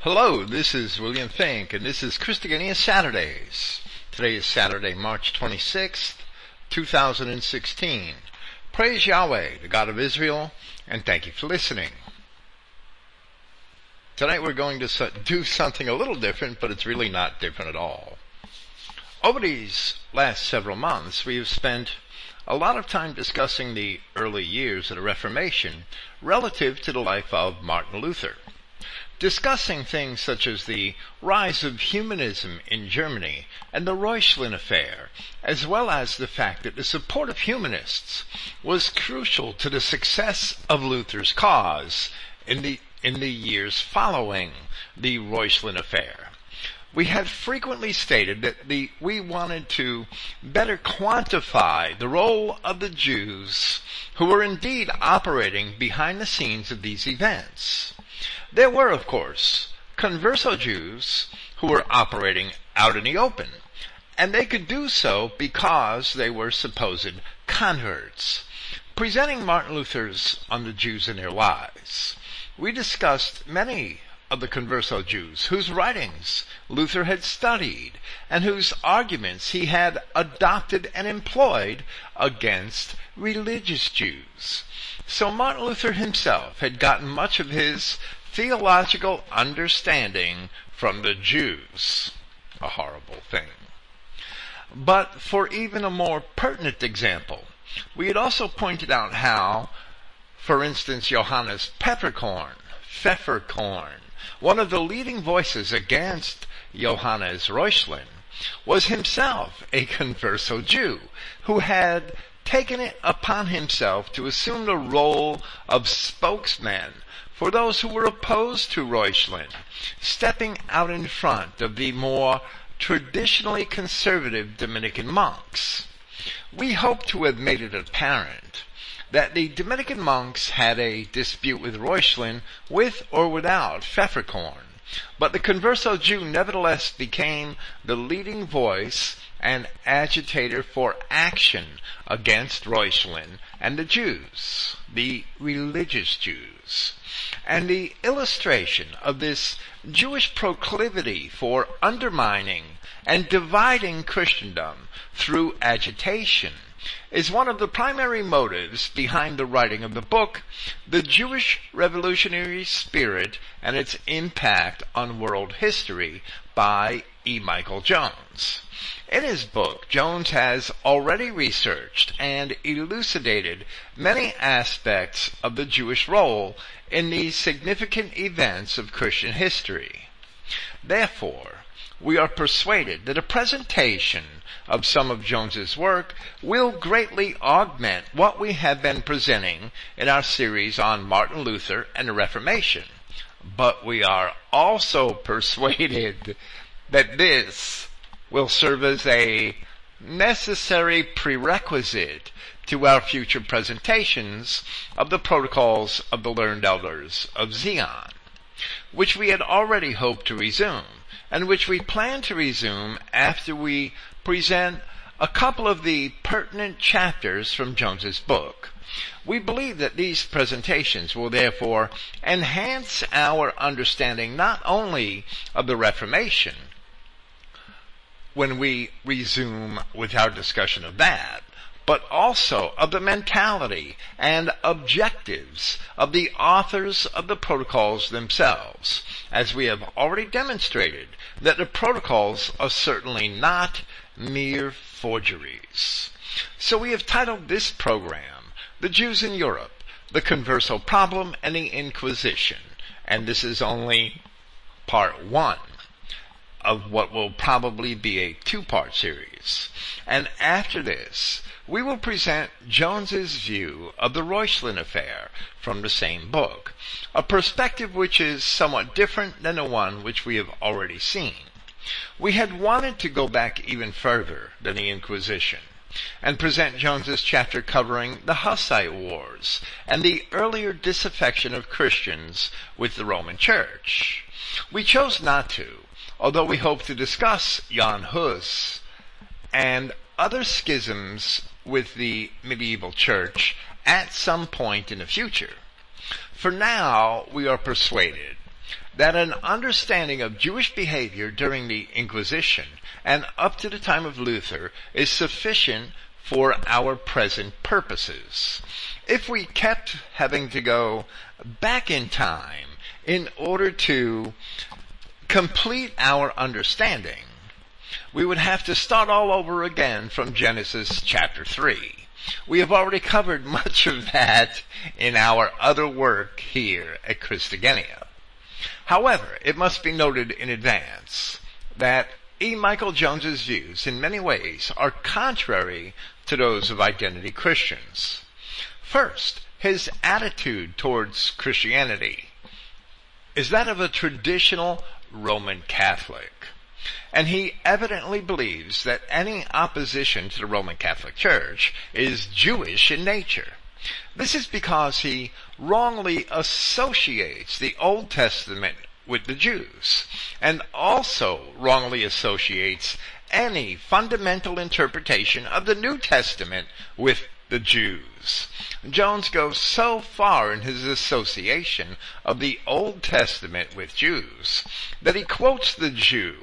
Hello, this is William Finck, and this is Christogenea Saturdays. Today is Saturday, March 26th, 2016. Praise Yahweh, the God of Israel, and thank you for listening. Tonight we're going to do something a little different, but it's really not different at all. Over these last several months, we have spent a lot of time discussing the early years of the Reformation relative to the life of Martin Luther discussing things such as the rise of humanism in Germany and the Reuchlin affair, as well as the fact that the support of humanists was crucial to the success of Luther's cause in the, in the years following the Reuchlin affair. We had frequently stated that the, we wanted to better quantify the role of the Jews who were indeed operating behind the scenes of these events. There were, of course, converso Jews who were operating out in the open, and they could do so because they were supposed converts. Presenting Martin Luther's on the Jews and their lies, we discussed many of the converso Jews whose writings Luther had studied and whose arguments he had adopted and employed against religious Jews. So Martin Luther himself had gotten much of his theological understanding from the Jews. A horrible thing. But for even a more pertinent example, we had also pointed out how, for instance, Johannes Pepperkorn, Pfefferkorn, one of the leading voices against Johannes Reuchlin, was himself a converso Jew who had taken it upon himself to assume the role of spokesman for those who were opposed to Reuchlin, stepping out in front of the more traditionally conservative Dominican monks. We hope to have made it apparent that the Dominican monks had a dispute with Reuchlin with or without Pfefferkorn, but the Converso Jew nevertheless became the leading voice and agitator for action against Reuchlin and the Jews, the religious Jews. And the illustration of this Jewish proclivity for undermining and dividing Christendom through agitation is one of the primary motives behind the writing of the book, The Jewish Revolutionary Spirit and Its Impact on World History by E. Michael Jones. In his book, Jones has already researched and elucidated many aspects of the Jewish role in these significant events of Christian history. Therefore, we are persuaded that a presentation of some of Jones's work will greatly augment what we have been presenting in our series on Martin Luther and the Reformation. But we are also persuaded that this will serve as a necessary prerequisite to our future presentations of the protocols of the learned elders of Zion, which we had already hoped to resume, and which we plan to resume after we present a couple of the pertinent chapters from Jones's book. We believe that these presentations will therefore enhance our understanding not only of the Reformation, when we resume with our discussion of that, but also of the mentality and objectives of the authors of the protocols themselves, as we have already demonstrated that the protocols are certainly not mere forgeries. So we have titled this program, The Jews in Europe, the Converso Problem and the Inquisition, and this is only part one of what will probably be a two-part series. And after this, we will present Jones's view of the Reuchlin affair from the same book, a perspective which is somewhat different than the one which we have already seen. We had wanted to go back even further than the Inquisition and present Jones's chapter covering the Hussite Wars and the earlier disaffection of Christians with the Roman Church. We chose not to although we hope to discuss Jan Hus and other schisms with the medieval church at some point in the future. For now, we are persuaded that an understanding of Jewish behavior during the Inquisition and up to the time of Luther is sufficient for our present purposes. If we kept having to go back in time in order to complete our understanding, we would have to start all over again from Genesis chapter 3. We have already covered much of that in our other work here at Christogenea. However, it must be noted in advance that E. Michael Jones's views in many ways are contrary to those of identity Christians. First, his attitude towards Christianity is that of a traditional Roman Catholic. And he evidently believes that any opposition to the Roman Catholic Church is Jewish in nature. This is because he wrongly associates the Old Testament with the Jews and also wrongly associates any fundamental interpretation of the New Testament with the Jews. Jones goes so far in his association of the Old Testament with Jews that he quotes the Jew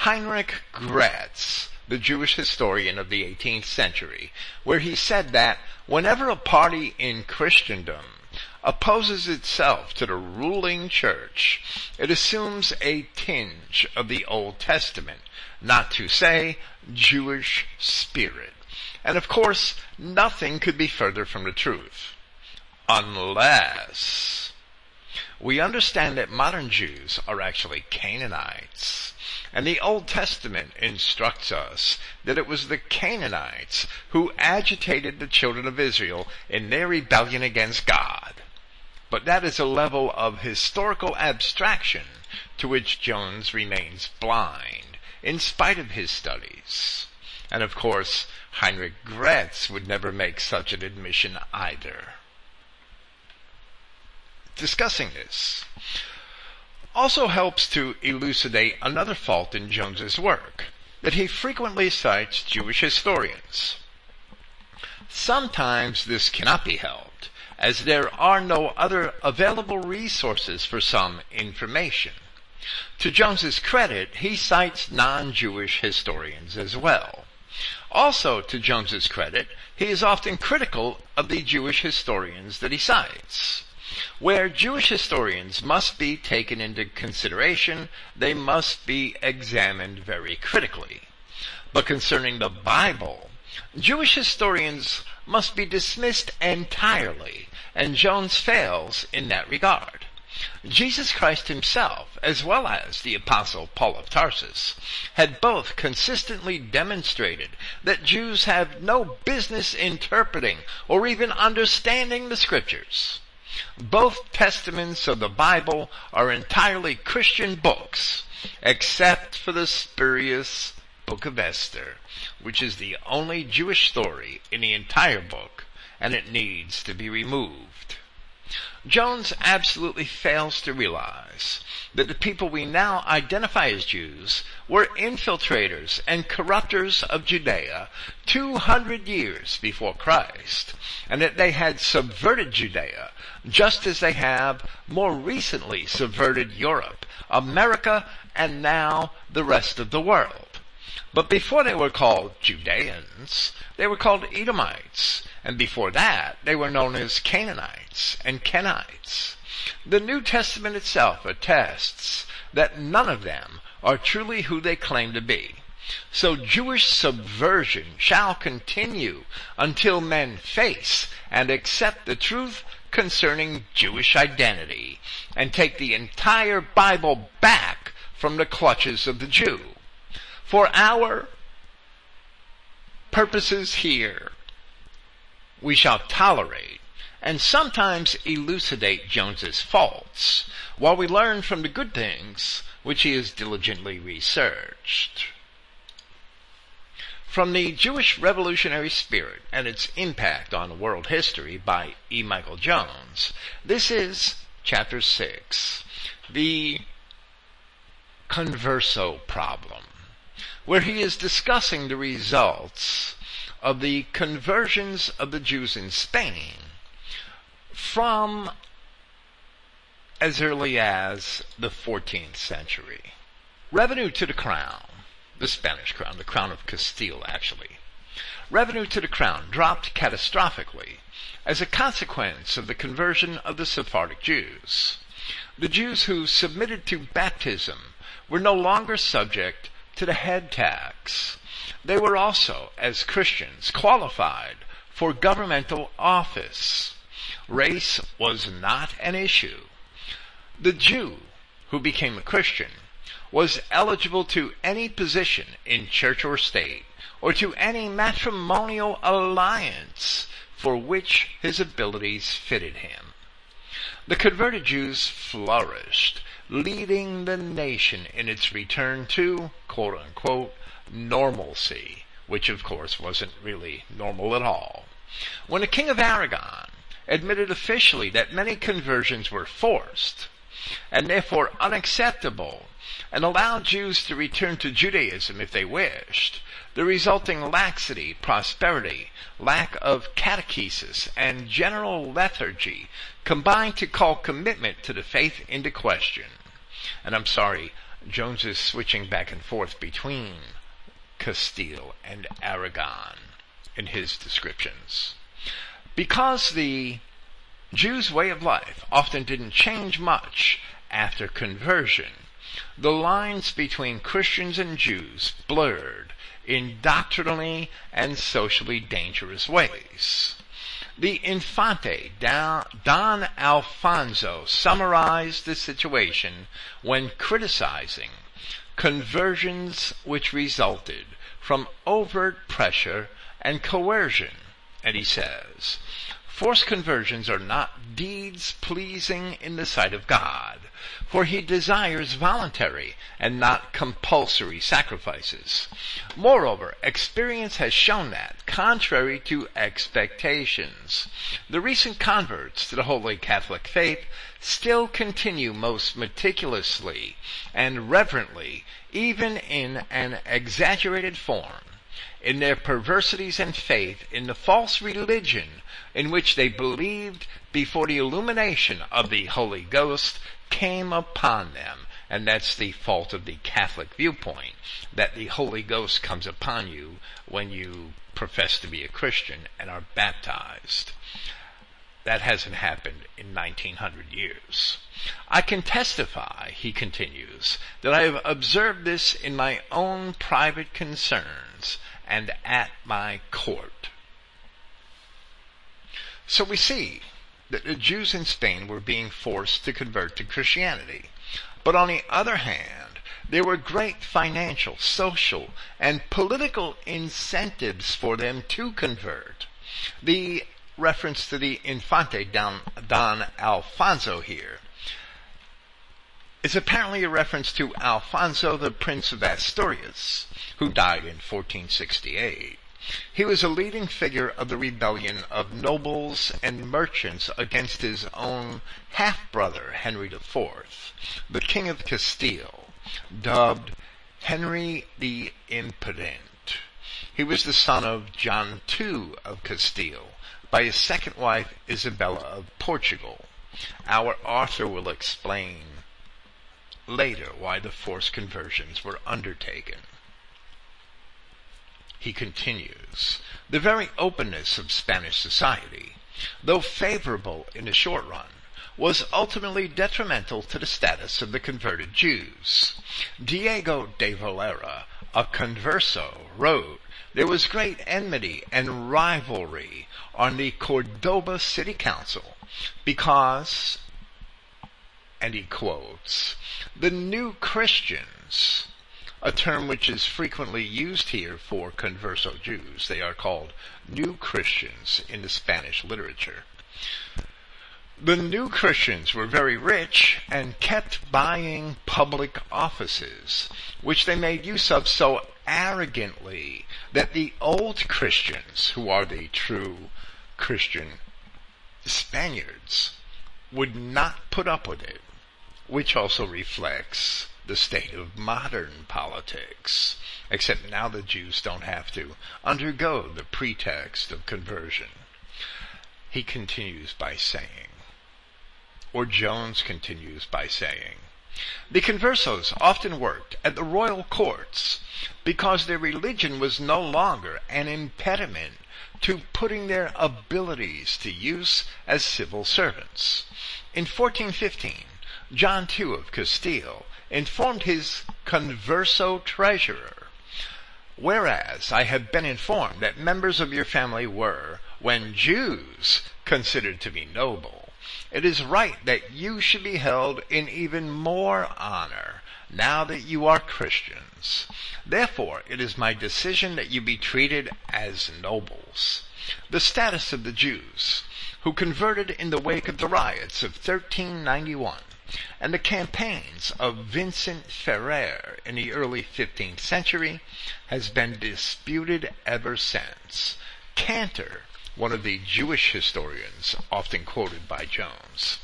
Heinrich Graetz, the Jewish historian of the 18th century, where he said that whenever a party in Christendom opposes itself to the ruling church, it assumes a tinge of the Old Testament, not to say Jewish spirit. And of course, nothing could be further from the truth. Unless we understand that modern Jews are actually Canaanites. And the Old Testament instructs us that it was the Canaanites who agitated the children of Israel in their rebellion against God. But that is a level of historical abstraction to which Jones remains blind, in spite of his studies. And of course, Heinrich Graetz would never make such an admission either. Discussing this also helps to elucidate another fault in Jones's work, that he frequently cites Jewish historians. Sometimes this cannot be helped, as there are no other available resources for some information. To Jones's credit, he cites non-Jewish historians as well. Also, to Jones's credit, he is often critical of the Jewish historians that he cites. Where Jewish historians must be taken into consideration, they must be examined very critically. But concerning the Bible, Jewish historians must be dismissed entirely, and Jones fails in that regard. Jesus Christ himself, as well as the apostle Paul of Tarsus, had both consistently demonstrated that Jews have no business interpreting or even understanding the scriptures. Both testaments of the Bible are entirely Christian books, except for the spurious Book of Esther, which is the only Jewish story in the entire book, and it needs to be removed. Jones absolutely fails to realize that the people we now identify as Jews were infiltrators and corrupters of Judea 200 years before Christ, and that they had subverted Judea just as they have more recently subverted Europe, America, and now the rest of the world. But before they were called Judeans, they were called Edomites, and before that, they were known as Canaanites and Kenites. The New Testament itself attests that none of them are truly who they claim to be. So Jewish subversion shall continue until men face and accept the truth concerning Jewish identity and take the entire Bible back from the clutches of the Jew. For our purposes here, we shall tolerate and sometimes elucidate Jones's faults, while we learn from the good things which he has diligently researched. From the Jewish Revolutionary Spirit and its Impact on World History by E. Michael Jones, this is Chapter 6, the Converso Problem, where he is discussing the results of the conversions of the Jews in Spain from as early as the 14th century. Revenue to the crown, the Spanish crown, the crown of Castile actually, revenue to the crown dropped catastrophically as a consequence of the conversion of the Sephardic Jews. The Jews who submitted to baptism were no longer subject to the head tax. They were also, as Christians, qualified for governmental office. Race was not an issue. The Jew who became a Christian was eligible to any position in church or state, or to any matrimonial alliance for which his abilities fitted him. The converted Jews flourished, leading the nation in its return to, quote unquote, normalcy, which of course wasn't really normal at all. When the King of Aragon admitted officially that many conversions were forced, and therefore unacceptable, and allowed Jews to return to Judaism if they wished, the resulting laxity, prosperity, lack of catechesis, and general lethargy combined to call commitment to the faith into question. And I'm sorry, Jones is switching back and forth between Castile and Aragon in his descriptions. Because the Jews' way of life often didn't change much after conversion, the lines between Christians and Jews blurred in doctrinally and socially dangerous ways. The Infante Don Alfonso summarized the situation when criticizing conversions which resulted from overt pressure and coercion. And he says, Forced conversions are not deeds pleasing in the sight of God, for he desires voluntary and not compulsory sacrifices. Moreover, experience has shown that, contrary to expectations, the recent converts to the Holy Catholic faith still continue most meticulously and reverently, even in an exaggerated form, in their perversities and faith in the false religion in which they believed before the illumination of the Holy Ghost came upon them. And that's the fault of the Catholic viewpoint, that the Holy Ghost comes upon you when you profess to be a Christian and are baptized. That hasn't happened in 1900 years. I can testify, he continues, that I have observed this in my own private concerns and at my court. So we see that the Jews in Spain were being forced to convert to Christianity. But on the other hand, there were great financial, social, and political incentives for them to convert. The reference to the Infante Don, Don Alfonso here is apparently a reference to Alfonso the Prince of Asturias, who died in 1468. He was a leading figure of the rebellion of nobles and merchants against his own half-brother, Henry IV, the King of Castile, dubbed Henry the Impotent. He was the son of John II of Castile by his second wife, Isabella of Portugal. Our author will explain later why the forced conversions were undertaken. He continues, the very openness of Spanish society, though favorable in the short run, was ultimately detrimental to the status of the converted Jews. Diego de Valera, a converso, wrote, there was great enmity and rivalry on the Cordoba City Council because, and he quotes, the new Christians a term which is frequently used here for converso Jews. They are called New Christians in the Spanish literature. The New Christians were very rich and kept buying public offices, which they made use of so arrogantly that the old Christians, who are the true Christian Spaniards, would not put up with it, which also reflects the state of modern politics. Except now the Jews don't have to undergo the pretext of conversion. He continues by saying, or Jones continues by saying, the conversos often worked at the royal courts because their religion was no longer an impediment to putting their abilities to use as civil servants. In 1415, John II of Castile informed his converso treasurer, whereas I have been informed that members of your family were, when Jews, considered to be noble, it is right that you should be held in even more honor now that you are Christians. Therefore, it is my decision that you be treated as nobles. The status of the Jews, who converted in the wake of the riots of 1391 and the campaigns of Vincent Ferrer in the early 15th century, has been disputed ever since. Cantor one of the Jewish historians often quoted by Jones.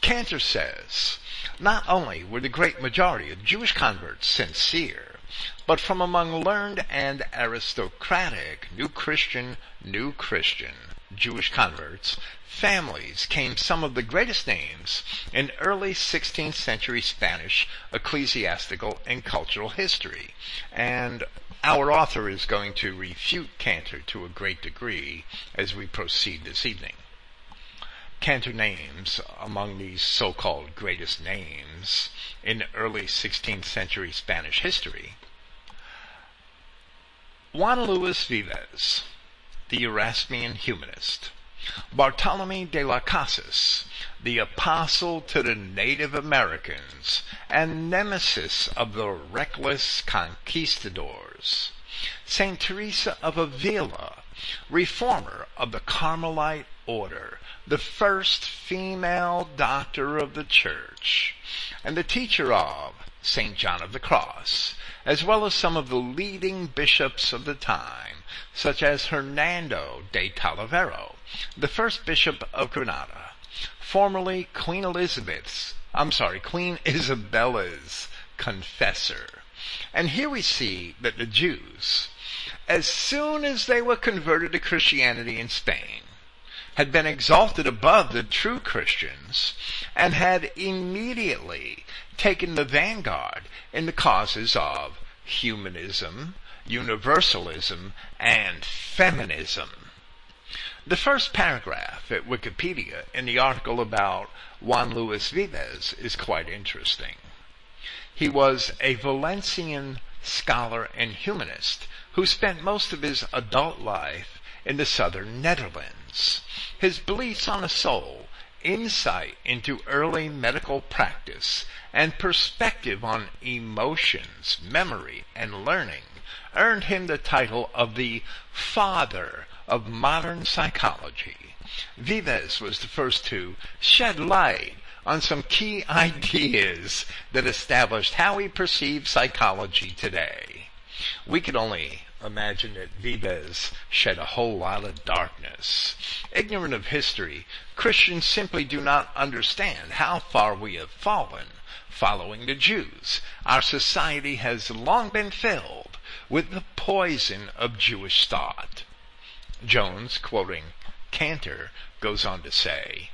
Cantor says, not only were the great majority of Jewish converts sincere, but from among learned and aristocratic New Christian, New Christian Jewish converts, families came some of the greatest names in early 16th century Spanish ecclesiastical and cultural history, and our author is going to refute Cantor to a great degree as we proceed this evening. Cantor names among these so-called greatest names in early 16th century Spanish history. Juan Luis Vives, the Erasmian humanist, Bartolome de las Casas, the apostle to the Native Americans and nemesis of the reckless conquistadors. Saint Teresa of Avila, reformer of the Carmelite order, the first female doctor of the church, and the teacher of St. John of the Cross, as well as some of the leading bishops of the time, such as Hernando de Talavera, the first bishop of Granada, formerly Queen Elizabeth's, I'm sorry, Queen Isabella's confessor. And here we see that the Jews, as soon as they were converted to Christianity in Spain, had been exalted above the true Christians and had immediately taken the vanguard in the causes of humanism, universalism, and feminism. The first paragraph at Wikipedia in the article about Juan Luis Vives is quite interesting. He was a Valencian scholar and humanist who spent most of his adult life in the southern Netherlands. His beliefs on the soul, insight into early medical practice, and perspective on emotions, memory, and learning earned him the title of the father of modern psychology. Vives was the first to shed light on some key ideas that established how we perceive psychology today. We could only imagine that Vives shed a whole lot of darkness. Ignorant of history, Christians simply do not understand how far we have fallen following the Jews. Our society has long been filled with the poison of Jewish thought. Jones, quoting Cantor, goes on to say,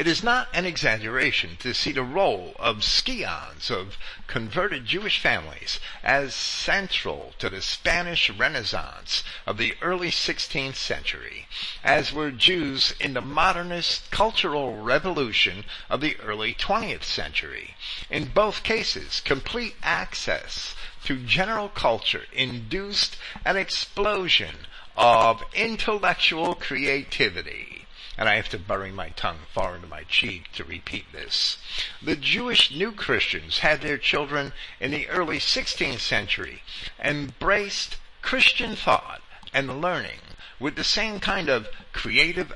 it is not an exaggeration to see the role of scions of converted Jewish families as central to the Spanish Renaissance of the early 16th century, as were Jews in the modernist cultural revolution of the early 20th century. In both cases, complete access to general culture induced an explosion of intellectual creativity and I have to bury my tongue far into my cheek to repeat this. The Jewish New Christians had their children in the early 16th century embraced Christian thought and learning with the same kind of creative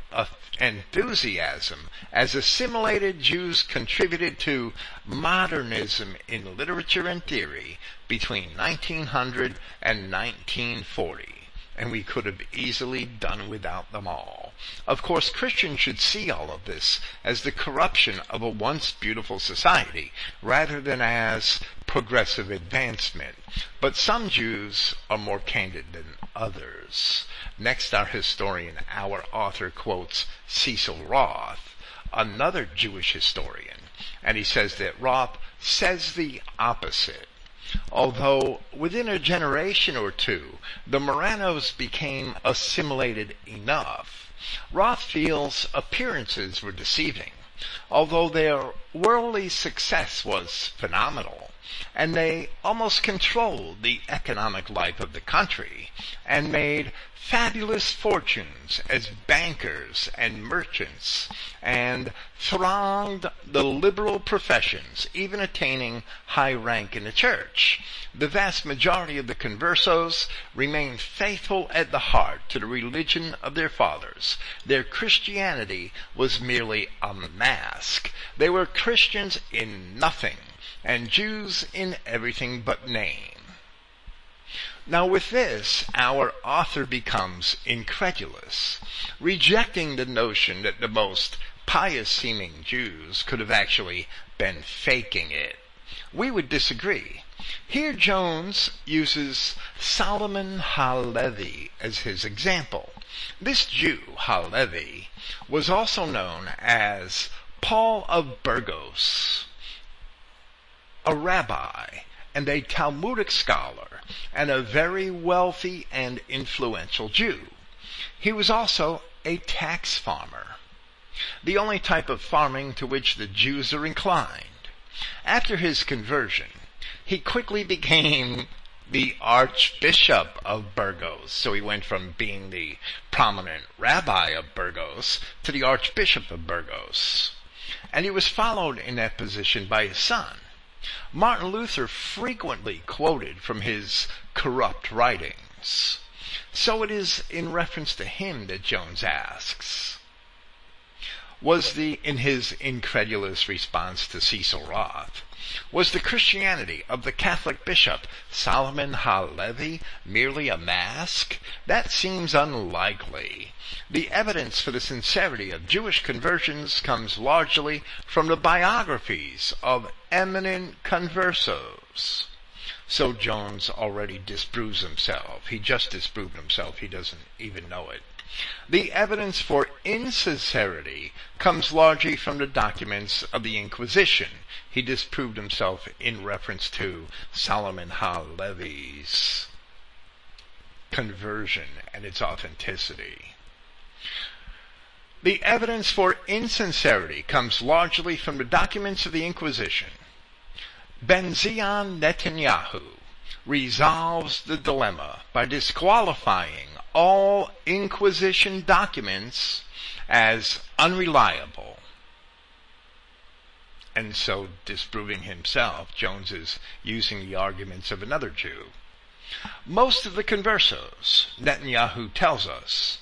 enthusiasm as assimilated Jews contributed to modernism in literature and theory between 1900 and 1940 and we could have easily done without them all. Of course, Christians should see all of this as the corruption of a once beautiful society, rather than as progressive advancement. But some Jews are more candid than others. Next, our historian, our author quotes Cecil Roth, another Jewish historian, and he says that Roth says the opposite. Although within a generation or two, the Marranos became assimilated enough, Roth feels appearances were deceiving. Although their worldly success was phenomenal, and they almost controlled the economic life of the country and made fabulous fortunes as bankers and merchants and thronged the liberal professions, even attaining high rank in the church. The vast majority of the conversos remained faithful at the heart to the religion of their fathers. Their Christianity was merely a mask. They were Christians in nothing and Jews in everything but name. Now, with this, our author becomes incredulous, rejecting the notion that the most pious seeming Jews could have actually been faking it. We would disagree. Here Jones uses Solomon Halevi as his example. This Jew, Halevi, was also known as Paul of Burgos, a rabbi and a Talmudic scholar and a very wealthy and influential Jew. He was also a tax farmer, the only type of farming to which the Jews are inclined. After his conversion, he quickly became the Archbishop of Burgos. So he went from being the prominent rabbi of Burgos to the Archbishop of Burgos. And he was followed in that position by his son, Martin Luther frequently quoted from his corrupt writings. So it is in reference to him that Jones asks, was the, in his incredulous response to Cecil Roth, was the Christianity of the Catholic bishop Solomon Halevi merely a mask? That seems unlikely. The evidence for the sincerity of Jewish conversions comes largely from the biographies of eminent conversos. So Jones already disproves himself. He just disproved himself. He doesn't even know it. The evidence for insincerity comes largely from the documents of the Inquisition. He disproved himself in reference to Solomon Halevi's conversion and its authenticity. The evidence for insincerity comes largely from the documents of the Inquisition. Benzion Netanyahu resolves the dilemma by disqualifying all Inquisition documents as unreliable. And so, disproving himself, Jones is using the arguments of another Jew. Most of the conversos, Netanyahu tells us,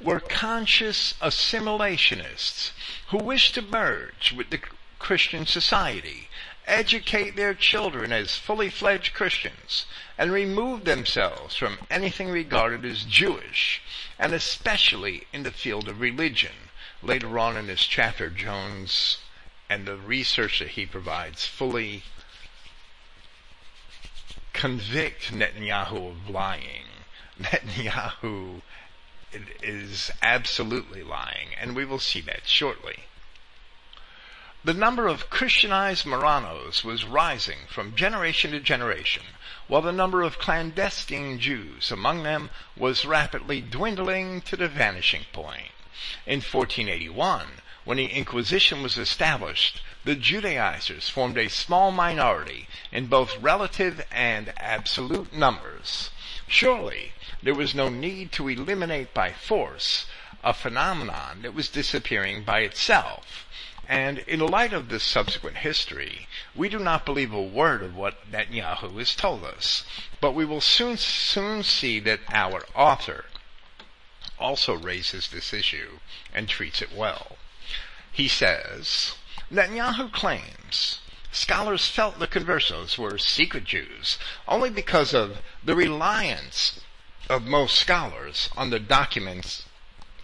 were conscious assimilationists who wished to merge with the Christian society educate their children as fully fledged Christians and remove themselves from anything regarded as Jewish, and especially in the field of religion. Later on in this chapter, Jones and the research that he provides fully convict Netanyahu of lying. Netanyahu is absolutely lying, and we will see that shortly. The number of Christianized Marranos was rising from generation to generation, while the number of clandestine Jews among them was rapidly dwindling to the vanishing point. In 1481, when the Inquisition was established, the Judaizers formed a small minority in both relative and absolute numbers. Surely, there was no need to eliminate by force a phenomenon that was disappearing by itself. And in light of this subsequent history, we do not believe a word of what Netanyahu has told us. But we will soon, soon see that our author also raises this issue and treats it well. He says, Netanyahu claims scholars felt the conversos were secret Jews only because of the reliance of most scholars on the documents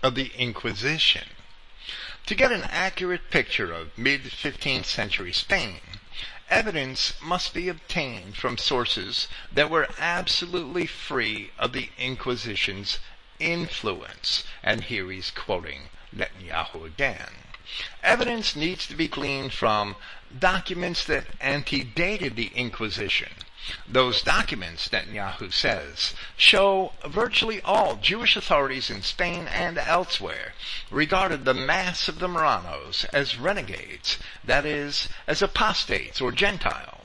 of the Inquisition. To get an accurate picture of mid-15th century Spain, evidence must be obtained from sources that were absolutely free of the Inquisition's influence. And here he's quoting Netanyahu again. Evidence needs to be gleaned from documents that antedated the Inquisition those documents, Netanyahu says, show virtually all Jewish authorities in Spain and elsewhere regarded the mass of the Marranos as renegades, that is, as apostates or Gentiles.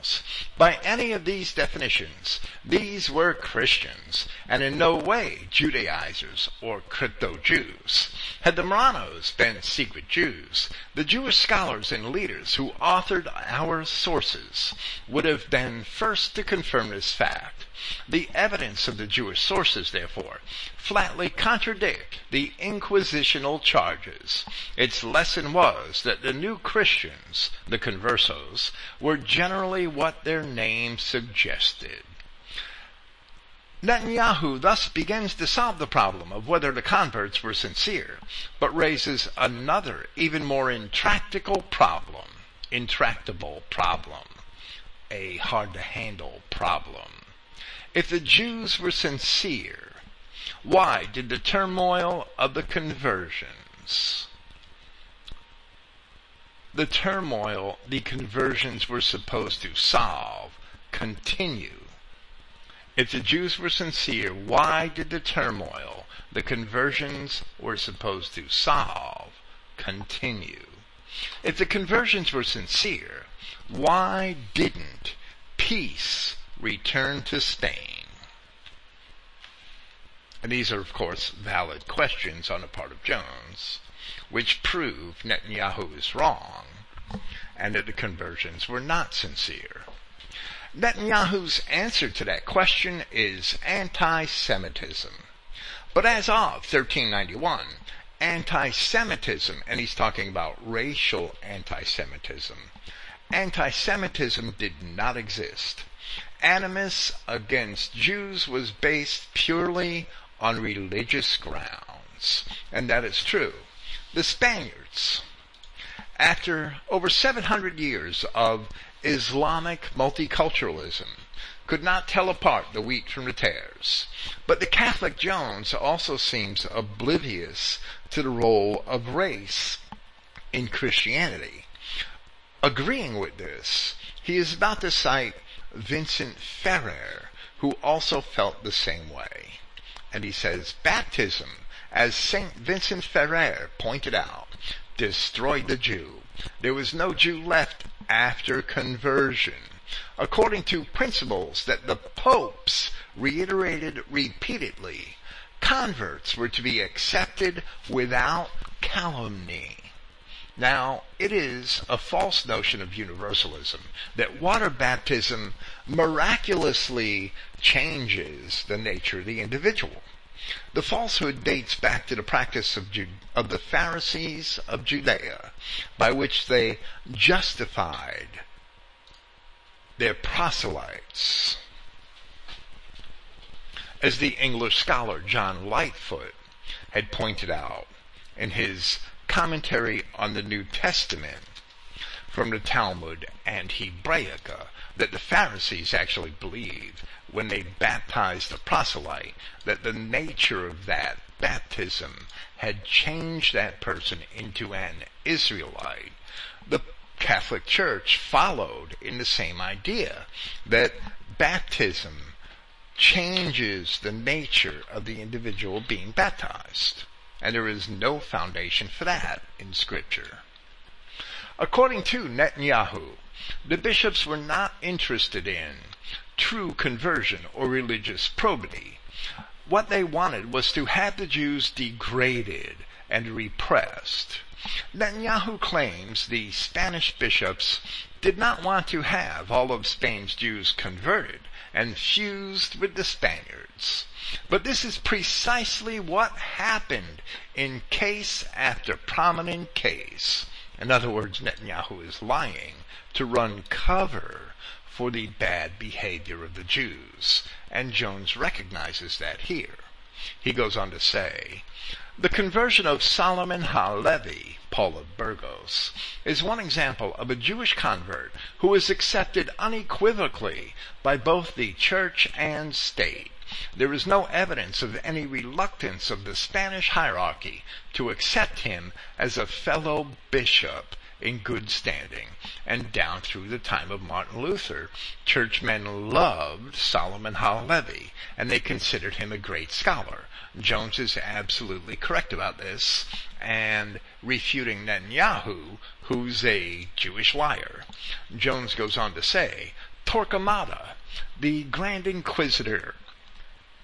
By any of these definitions, these were Christians, and in no way Judaizers or crypto-Jews. Had the Marranos been secret Jews, the Jewish scholars and leaders who authored our sources would have been first to confirm this fact. The evidence of the Jewish sources, therefore, flatly contradict the inquisitional charges. Its lesson was that the new Christians, the conversos, were generally what their name suggested. Netanyahu thus begins to solve the problem of whether the converts were sincere, but raises another, even more intractable problem. Intractable problem a hard to handle problem. If the Jews were sincere, why did the turmoil of the conversions, the turmoil the conversions were supposed to solve, continue? If the Jews were sincere, why did the turmoil the conversions were supposed to solve continue? If the conversions were sincere, why didn't peace return to Spain? And these are, of course, valid questions on the part of Jones, which prove Netanyahu is wrong and that the conversions were not sincere. Netanyahu's answer to that question is anti-Semitism. But as of 1391, anti-Semitism, and he's talking about racial anti-Semitism, anti-Semitism did not exist. Animus against Jews was based purely on religious grounds. And that is true. The Spaniards, after over 700 years of Islamic multiculturalism, could not tell apart the wheat from the tares. But the Catholic Jones also seems oblivious to the role of race in Christianity. Agreeing with this, he is about to cite Vincent Ferrer, who also felt the same way. And he says, baptism, as St. Vincent Ferrer pointed out, destroyed the Jew. There was no Jew left after conversion. According to principles that the popes reiterated repeatedly, converts were to be accepted without calumny. Now, it is a false notion of universalism that water baptism miraculously changes the nature of the individual. The falsehood dates back to the practice of, of the Pharisees of Judea, by which they justified their proselytes. As the English scholar John Lightfoot had pointed out in his commentary on the New Testament from the Talmud and Hebraica that the Pharisees actually believed when they baptized the proselyte that the nature of that baptism had changed that person into an Israelite. The Catholic Church followed in the same idea that baptism changes the nature of the individual being baptized and there is no foundation for that in Scripture. According to Netanyahu, the bishops were not interested in true conversion or religious probity. What they wanted was to have the Jews degraded and repressed. Netanyahu claims the Spanish bishops did not want to have all of Spain's Jews converted and fused with the Spaniards. But this is precisely what happened in case after prominent case. In other words, Netanyahu is lying to run cover for the bad behavior of the Jews. And Jones recognizes that here. He goes on to say, the conversion of Solomon Halevi, Paul of Burgos, is one example of a Jewish convert who is accepted unequivocally by both the church and state. there is no evidence of any reluctance of the Spanish hierarchy to accept him as a fellow bishop in good standing. And down through the time of Martin Luther, churchmen loved Solomon Halevi, and they considered him a great scholar. Jones is absolutely correct about this, and refuting Netanyahu, who's a Jewish liar. Jones goes on to say, Torquemada, the Grand Inquisitor,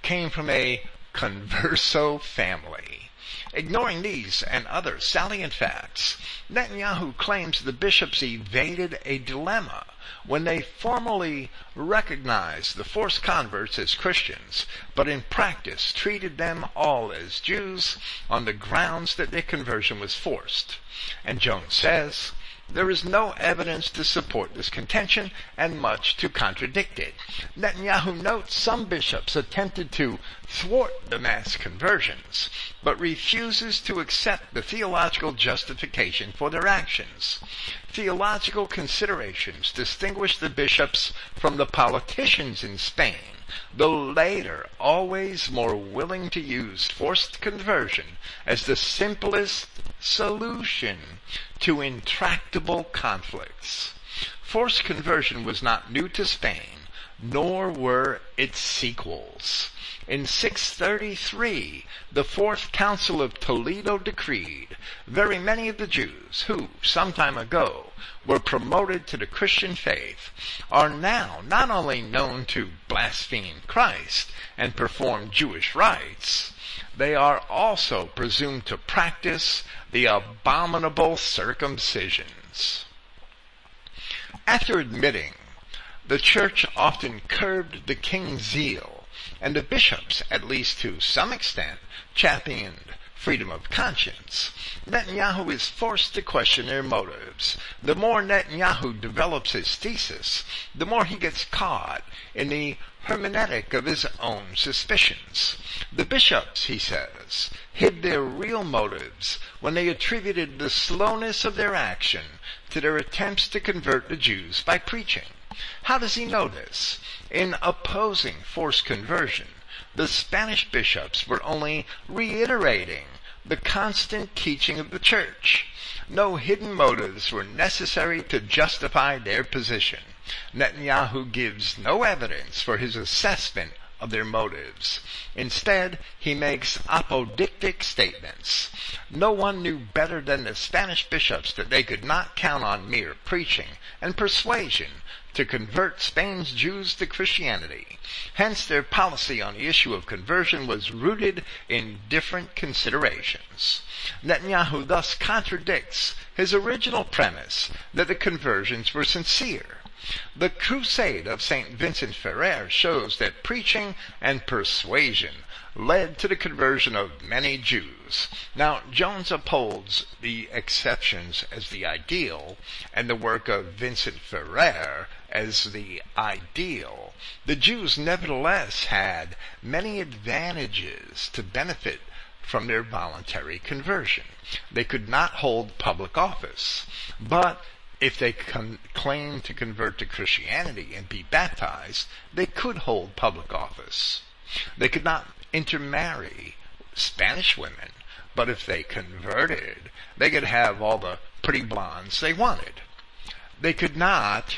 came from a converso family. Ignoring these and other salient facts, Netanyahu claims the bishops evaded a dilemma when they formally recognized the forced converts as Christians, but in practice treated them all as Jews on the grounds that their conversion was forced. And Jones says, there is no evidence to support this contention and much to contradict it. Netanyahu notes some bishops attempted to thwart the mass conversions, but refuses to accept the theological justification for their actions. Theological considerations distinguish the bishops from the politicians in Spain the later always more willing to use forced conversion as the simplest solution to intractable conflicts. Forced conversion was not new to Spain, nor were its sequels. In 633, the Fourth Council of Toledo decreed very many of the Jews who, some time ago, were promoted to the Christian faith are now not only known to blaspheme Christ and perform Jewish rites, they are also presumed to practice the abominable circumcisions. After admitting the church often curbed the king's zeal and the bishops, at least to some extent, championed freedom of conscience, Netanyahu is forced to question their motives. The more Netanyahu develops his thesis, the more he gets caught in the hermeneutic of his own suspicions. The bishops, he says, hid their real motives when they attributed the slowness of their action to their attempts to convert the Jews by preaching. How does he know this? In opposing forced conversion, the Spanish bishops were only reiterating the constant teaching of the church. No hidden motives were necessary to justify their position. Netanyahu gives no evidence for his assessment of their motives. Instead, he makes apodictic statements. No one knew better than the Spanish bishops that they could not count on mere preaching and persuasion to convert Spain's Jews to Christianity. Hence their policy on the issue of conversion was rooted in different considerations. Netanyahu thus contradicts his original premise that the conversions were sincere. The crusade of St. Vincent Ferrer shows that preaching and persuasion led to the conversion of many Jews. Now, Jones upholds the exceptions as the ideal and the work of Vincent Ferrer as the ideal. The Jews nevertheless had many advantages to benefit from their voluntary conversion. They could not hold public office, but if they con- claimed to convert to Christianity and be baptized, they could hold public office. They could not intermarry Spanish women, but if they converted, they could have all the pretty blondes they wanted. They could not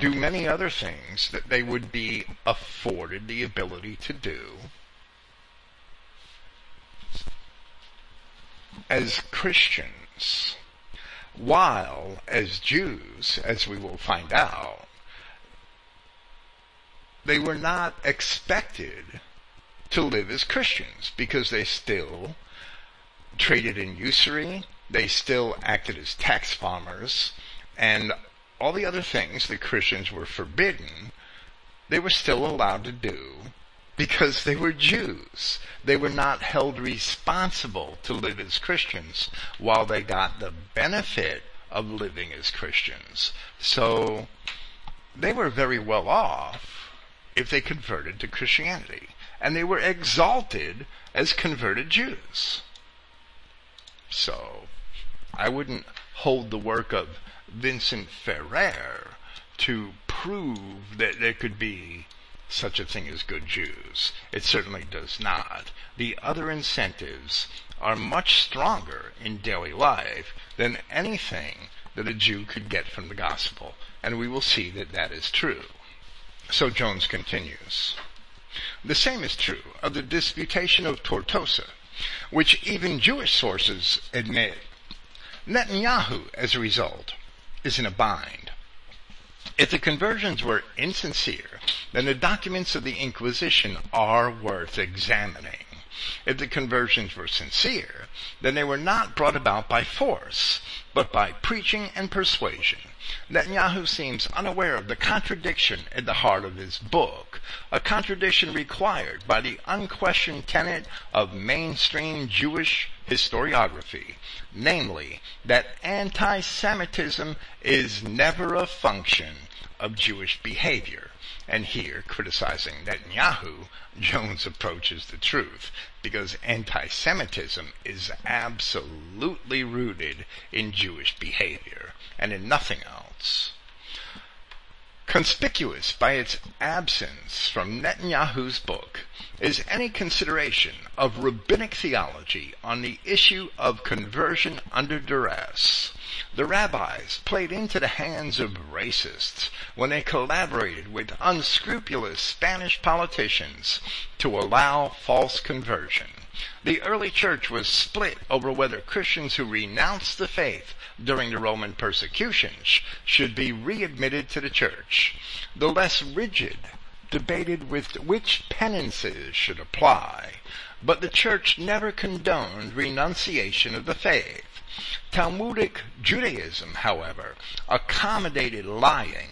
do many other things that they would be afforded the ability to do. As Christians, while as Jews, as we will find out, they were not expected to live as Christians because they still traded in usury, they still acted as tax farmers, and all the other things that Christians were forbidden, they were still allowed to do because they were Jews. They were not held responsible to live as Christians while they got the benefit of living as Christians. So they were very well off if they converted to Christianity. And they were exalted as converted Jews. So, I wouldn't hold the work of Vincent Ferrer to prove that there could be such a thing as good Jews. It certainly does not. The other incentives are much stronger in daily life than anything that a Jew could get from the gospel. And we will see that that is true. So Jones continues. The same is true of the disputation of Tortosa, which even Jewish sources admit. Netanyahu, as a result, is in a bind. If the conversions were insincere, then the documents of the Inquisition are worth examining. If the conversions were sincere, then they were not brought about by force, but by preaching and persuasion. Netanyahu seems unaware of the contradiction at the heart of his book, a contradiction required by the unquestioned tenet of mainstream Jewish historiography, namely that anti-Semitism is never a function of Jewish behavior. And here, criticizing Netanyahu, Jones approaches the truth, because anti-Semitism is absolutely rooted in Jewish behavior, and in nothing else. Conspicuous by its absence from Netanyahu's book is any consideration of rabbinic theology on the issue of conversion under duress. The rabbis played into the hands of racists when they collaborated with unscrupulous Spanish politicians to allow false conversion. The early church was split over whether Christians who renounced the faith during the Roman persecutions should be readmitted to the church. The less rigid debated with which penances should apply, but the church never condoned renunciation of the faith. Talmudic Judaism, however, accommodated lying,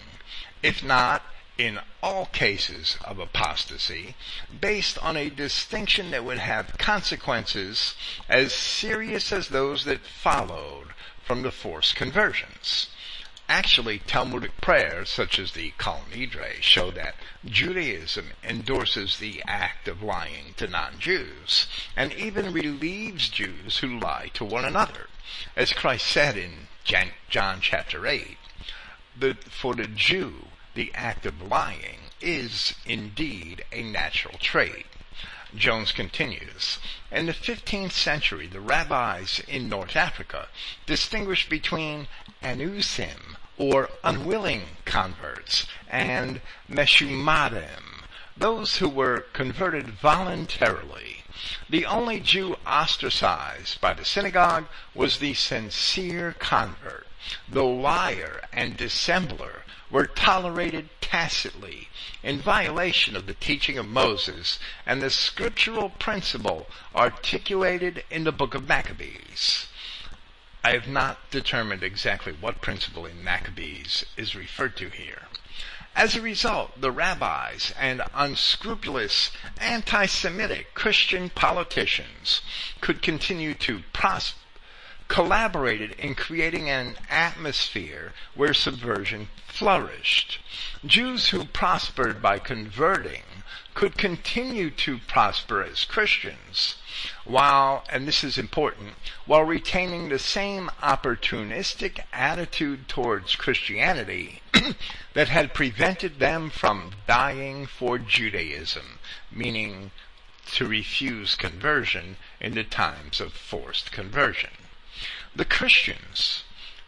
if not in all cases of apostasy, based on a distinction that would have consequences as serious as those that followed from the forced conversions. Actually, Talmudic prayers, such as the Kol Nidre, show that Judaism endorses the act of lying to non-Jews, and even relieves Jews who lie to one another. As Christ said in John chapter 8, that for the Jew, the act of lying is indeed a natural trait. Jones continues, in the 15th century, the rabbis in North Africa distinguished between anusim, or unwilling converts, and meshumadim, those who were converted voluntarily. The only Jew ostracized by the synagogue was the sincere convert. The liar and dissembler were tolerated tacitly in violation of the teaching of Moses and the scriptural principle articulated in the book of Maccabees. I have not determined exactly what principle in Maccabees is referred to here. As a result, the rabbis and unscrupulous anti-Semitic Christian politicians could continue to prosper collaborated in creating an atmosphere where subversion flourished. Jews who prospered by converting could continue to prosper as Christians while, and this is important, while retaining the same opportunistic attitude towards Christianity that had prevented them from dying for Judaism, meaning to refuse conversion in the times of forced conversion. The Christians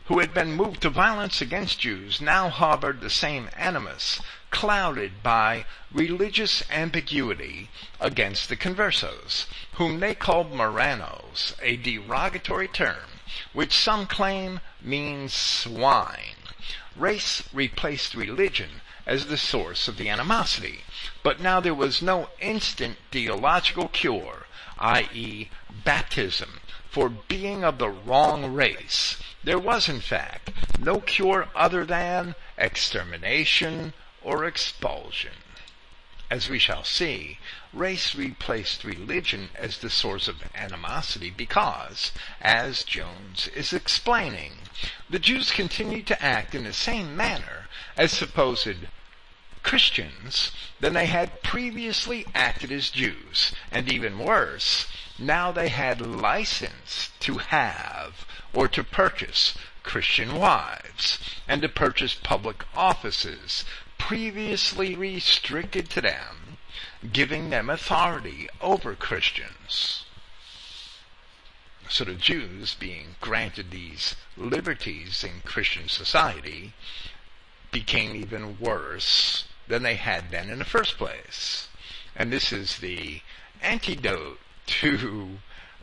who had been moved to violence against Jews now harbored the same animus, clouded by religious ambiguity against the conversos, whom they called Marranos, a derogatory term, which some claim means swine. Race replaced religion as the source of the animosity, but now there was no instant theological cure, i.e., baptism, for being of the wrong race. There was, in fact, no cure other than extermination or expulsion. As we shall see, race replaced religion as the source of animosity because, as Jones is explaining, the Jews continued to act in the same manner as supposed Christians than they had previously acted as Jews, and even worse, now they had license to have or to purchase Christian wives and to purchase public offices previously restricted to them, giving them authority over Christians. So the Jews, being granted these liberties in Christian society, became even worse than they had been in the first place. And this is the antidote to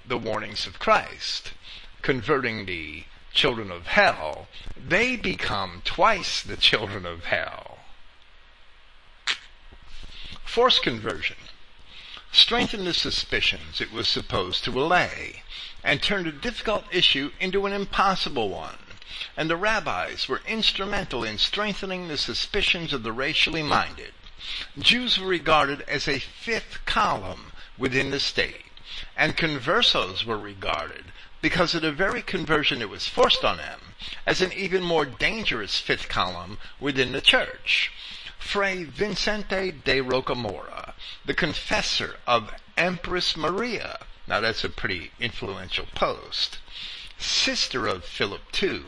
the warnings of Christ. Converting the children of hell, they become twice the children of hell. Forced conversion strengthened the suspicions it was supposed to allay and turned a difficult issue into an impossible one and the rabbis were instrumental in strengthening the suspicions of the racially minded. Jews were regarded as a fifth column within the state, and conversos were regarded, because of the very conversion that was forced on them, as an even more dangerous fifth column within the church. Fray Vicente de Rocamora, the confessor of Empress Maria, now that's a pretty influential post, sister of Philip II,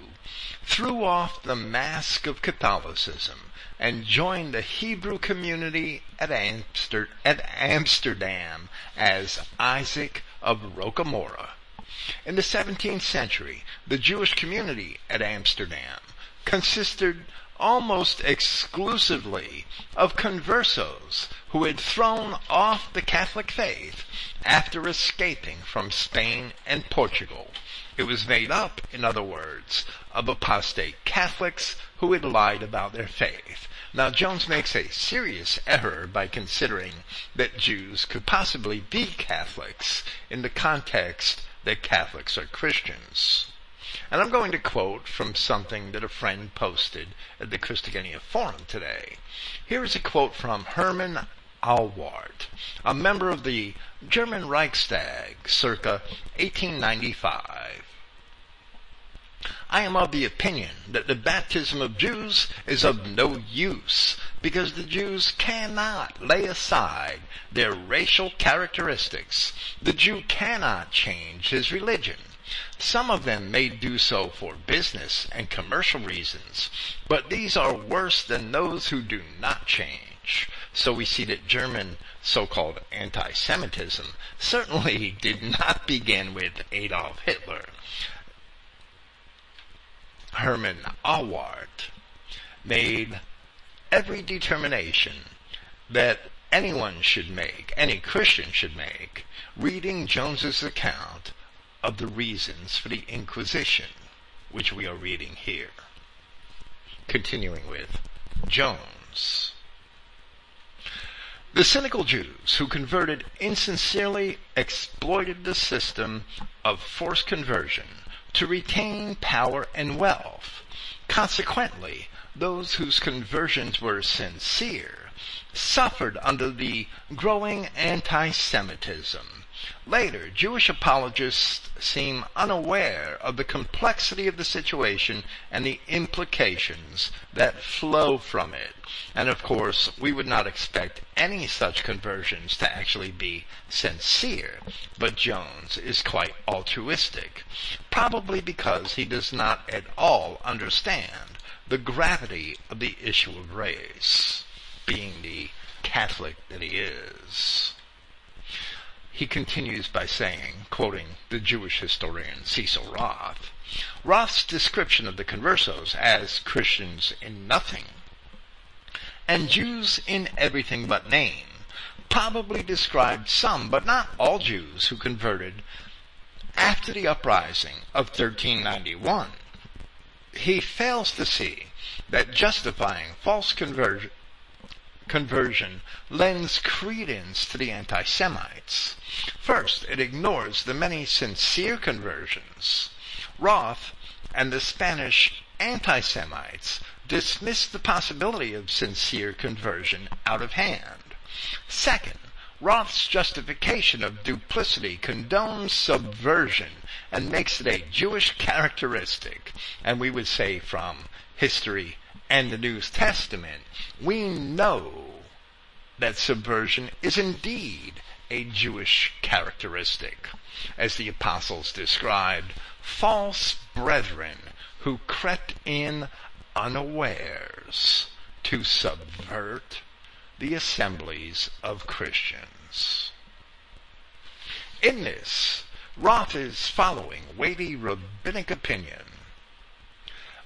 threw off the mask of Catholicism and joined the Hebrew community at, Amster- at Amsterdam as Isaac of Rocamora. In the 17th century, the Jewish community at Amsterdam consisted almost exclusively of conversos who had thrown off the Catholic faith after escaping from Spain and Portugal. It was made up, in other words, of apostate Catholics who had lied about their faith. Now, Jones makes a serious error by considering that Jews could possibly be Catholics in the context that Catholics are Christians. And I'm going to quote from something that a friend posted at the Christogenea forum today. Here is a quote from Hermann Ahlwardt, a member of the German Reichstag circa 1895. I am of the opinion that the baptism of Jews is of no use because the Jews cannot lay aside their racial characteristics. The Jew cannot change his religion. Some of them may do so for business and commercial reasons, but these are worse than those who do not change. So we see that German so-called anti-Semitism certainly did not begin with Adolf Hitler. Hermann Ahlwardt made every determination that anyone should make, any Christian should make, reading Jones's account of the reasons for the Inquisition, which we are reading here. Continuing with Jones. The cynical Jews who converted insincerely exploited the system of forced conversion to retain power and wealth. Consequently, those whose conversions were sincere suffered under the growing anti-Semitism. Later, Jewish apologists seem unaware of the complexity of the situation and the implications that flow from it. And of course, we would not expect any such conversions to actually be sincere, but Jones is quite altruistic, probably because he does not at all understand the gravity of the issue of race, being the Catholic that he is. He continues by saying, quoting the Jewish historian Cecil Roth, Roth's description of the conversos as Christians in nothing and Jews in everything but name probably described some, but not all Jews who converted after the uprising of 1391. He fails to see that justifying false conversion conversion lends credence to the anti-Semites. First, it ignores the many sincere conversions. Roth and the Spanish anti-Semites dismissed the possibility of sincere conversion out of hand. Second, Roth's justification of duplicity condones subversion and makes it a Jewish characteristic, and we would say from history and the New Testament, we know that subversion is indeed a Jewish characteristic. As the apostles described, false brethren who crept in unawares to subvert the assemblies of Christians. In this, Roth is following weighty rabbinic opinion,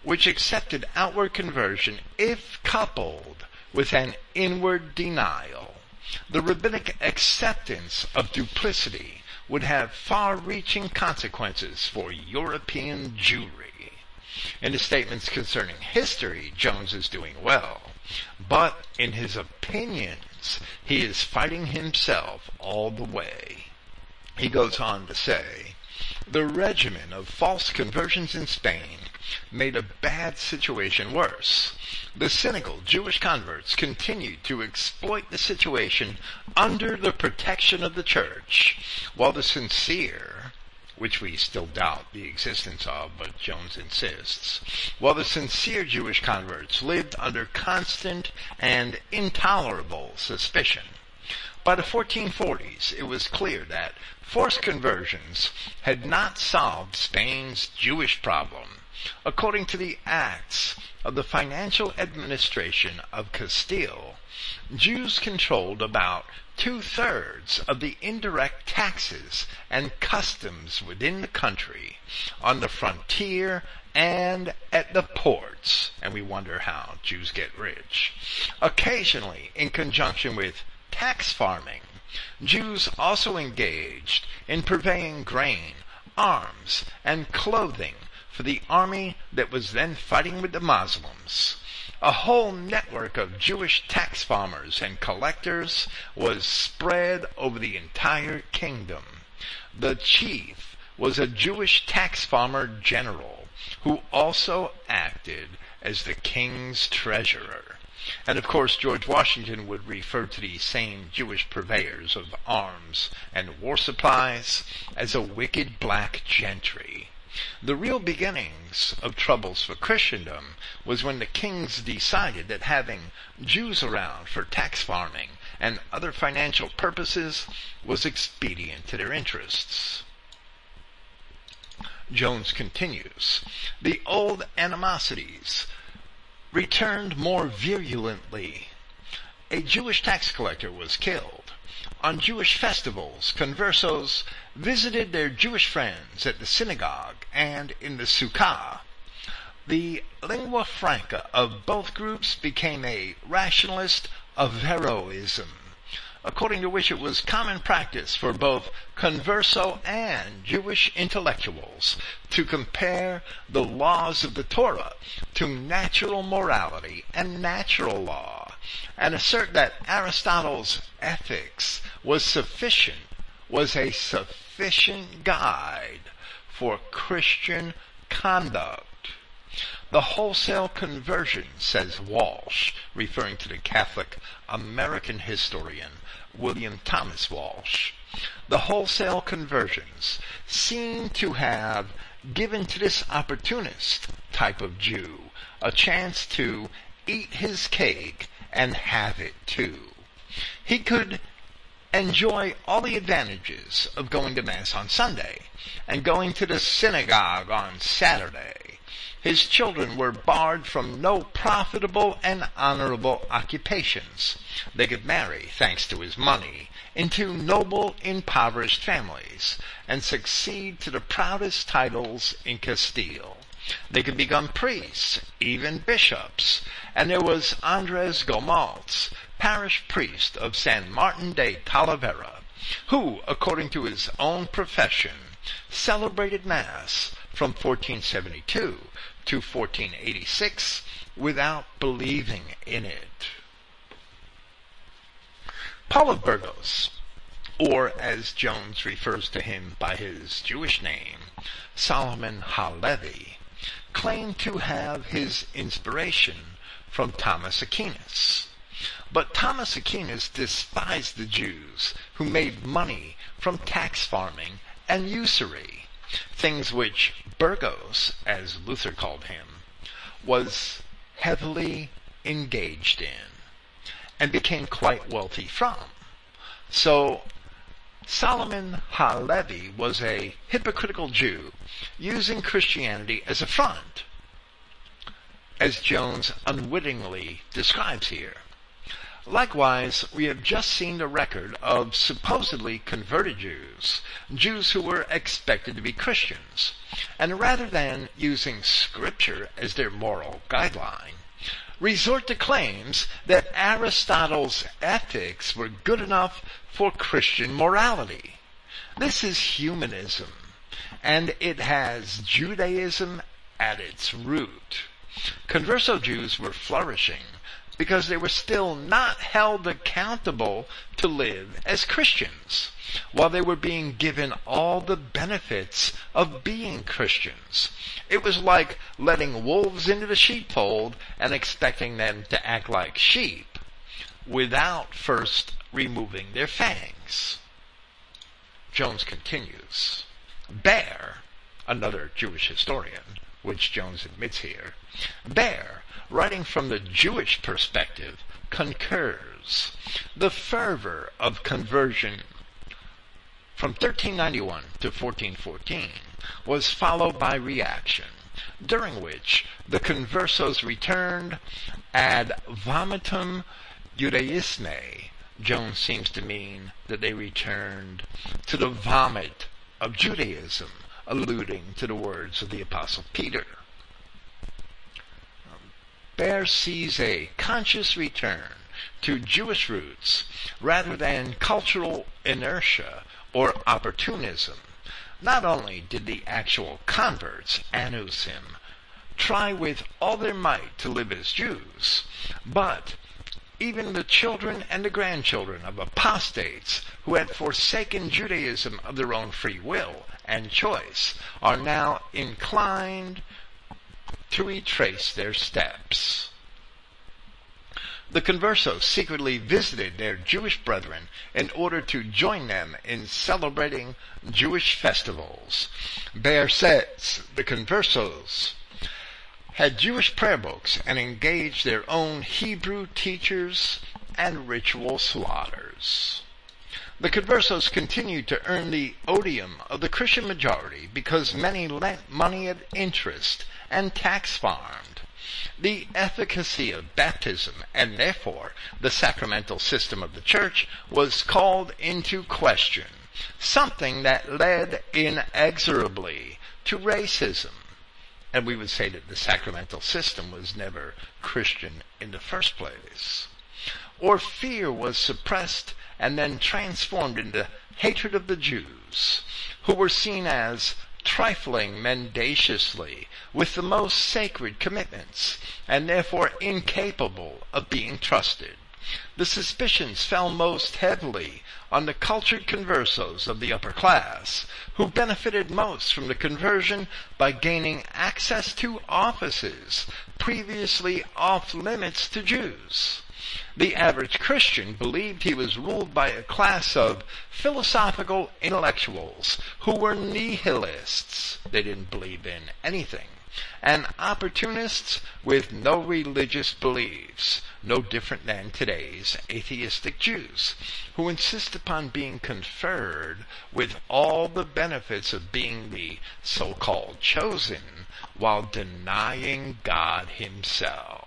which accepted outward conversion if coupled with an inward denial. The rabbinic acceptance of duplicity would have far-reaching consequences for European Jewry. In his statements concerning history, Jones is doing well, but in his opinions, he is fighting himself all the way. He goes on to say, the regimen of false conversions in Spain made a bad situation worse. The cynical Jewish converts continued to exploit the situation under the protection of the church, while the sincere, which we still doubt the existence of, but Jones insists, while the sincere Jewish converts lived under constant and intolerable suspicion. By the 1440s, it was clear that forced conversions had not solved Spain's Jewish problem. According to the acts of the financial administration of Castile, Jews controlled about two-thirds of the indirect taxes and customs within the country, on the frontier and at the ports. And we wonder how Jews get rich. Occasionally, in conjunction with tax farming. Jews also engaged in purveying grain, arms, and clothing for the army that was then fighting with the Muslims. A whole network of Jewish tax farmers and collectors was spread over the entire kingdom. The chief was a Jewish tax farmer general who also acted as the king's treasurer. And of course, George Washington would refer to these same Jewish purveyors of arms and war supplies as a wicked black gentry. The real beginnings of troubles for Christendom was when the kings decided that having Jews around for tax farming and other financial purposes was expedient to their interests. Jones continues, the old animosities returned more virulently. A Jewish tax collector was killed. On Jewish festivals, conversos visited their Jewish friends at the synagogue and in the sukkah. The lingua franca of both groups became a rationalist Averroism according to which it was common practice for both converso and Jewish intellectuals to compare the laws of the Torah to natural morality and natural law, and assert that Aristotle's ethics was sufficient, was a sufficient guide for Christian conduct. The wholesale conversion, says Walsh, referring to the Catholic American historian William Thomas Walsh, the wholesale conversions seem to have given to this opportunist type of Jew a chance to eat his cake and have it too. He could enjoy all the advantages of going to Mass on Sunday and going to the synagogue on Saturday his children were barred from no profitable and honorable occupations. They could marry, thanks to his money, into noble impoverished families, and succeed to the proudest titles in Castile. They could become priests, even bishops, and there was Andres Gomalt, parish priest of San Martin de Talavera, who, according to his own profession, celebrated Mass from 1472 to 1486 without believing in it. Paul of Burgos, or as Jones refers to him by his Jewish name, Solomon Halevi, claimed to have his inspiration from Thomas Aquinas. But Thomas Aquinas despised the Jews who made money from tax farming and usury, things which Burgos, as Luther called him, was heavily engaged in and became quite wealthy from. So Solomon Halevi was a hypocritical Jew using Christianity as a front, as Jones unwittingly describes here. Likewise, we have just seen the record of supposedly converted Jews, Jews who were expected to be Christians, and rather than using Scripture as their moral guideline, resort to claims that Aristotle's ethics were good enough for Christian morality. This is humanism, and it has Judaism at its root. Converso Jews were flourishing because they were still not held accountable to live as Christians, while they were being given all the benefits of being Christians. It was like letting wolves into the sheepfold and expecting them to act like sheep without first removing their fangs. Jones continues. Baer, another Jewish historian, which Jones admits here, Baer writing from the Jewish perspective, concurs. The fervor of conversion from 1391 to 1414 was followed by reaction, during which the conversos returned ad vomitum Judaisme. Jones seems to mean that they returned to the vomit of Judaism, alluding to the words of the Apostle Peter. Baer sees a conscious return to Jewish roots rather than cultural inertia or opportunism. Not only did the actual converts, anusim, try with all their might to live as Jews, but even the children and the grandchildren of apostates who had forsaken Judaism of their own free will and choice are now inclined to retrace their steps. The conversos secretly visited their Jewish brethren in order to join them in celebrating Jewish festivals. Baer says the conversos had Jewish prayer books and engaged their own Hebrew teachers and ritual slaughters. The conversos continued to earn the odium of the Christian majority because many lent money at interest and tax farmed. The efficacy of baptism, and therefore the sacramental system of the church, was called into question, something that led inexorably to racism. And we would say that the sacramental system was never Christian in the first place. Or fear was suppressed and then transformed into hatred of the Jews, who were seen as trifling mendaciously with the most sacred commitments, and therefore incapable of being trusted. The suspicions fell most heavily on the cultured conversos of the upper class, who benefited most from the conversion by gaining access to offices previously off limits to Jews. The average Christian believed he was ruled by a class of philosophical intellectuals who were nihilists. They didn't believe in anything. And opportunists with no religious beliefs, no different than today's atheistic Jews, who insist upon being conferred with all the benefits of being the so-called chosen while denying God himself.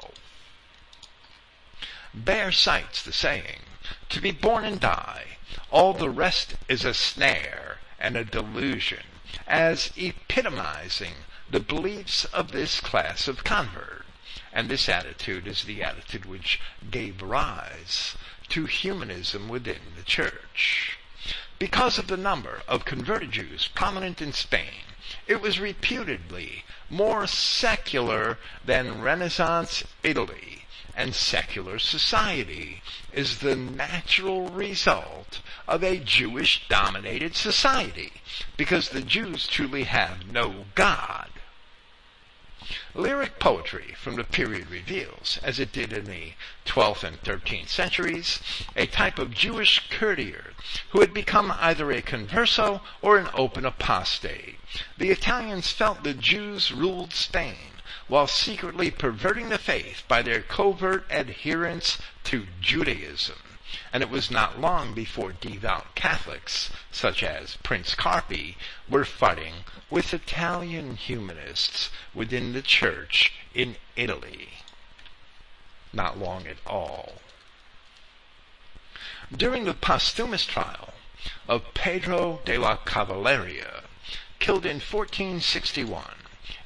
Baer cites the saying, to be born and die, all the rest is a snare and a delusion, as epitomizing the beliefs of this class of convert. And this attitude is the attitude which gave rise to humanism within the church. Because of the number of converted Jews prominent in Spain, it was reputedly more secular than Renaissance Italy and secular society is the natural result of a Jewish dominated society because the Jews truly have no God. Lyric poetry from the period reveals, as it did in the 12th and 13th centuries, a type of Jewish courtier who had become either a converso or an open apostate. The Italians felt the Jews ruled Spain while secretly perverting the faith by their covert adherence to Judaism. And it was not long before devout Catholics, such as Prince Carpi, were fighting with Italian humanists within the church in Italy. Not long at all. During the posthumous trial of Pedro de la Cavalleria, killed in 1461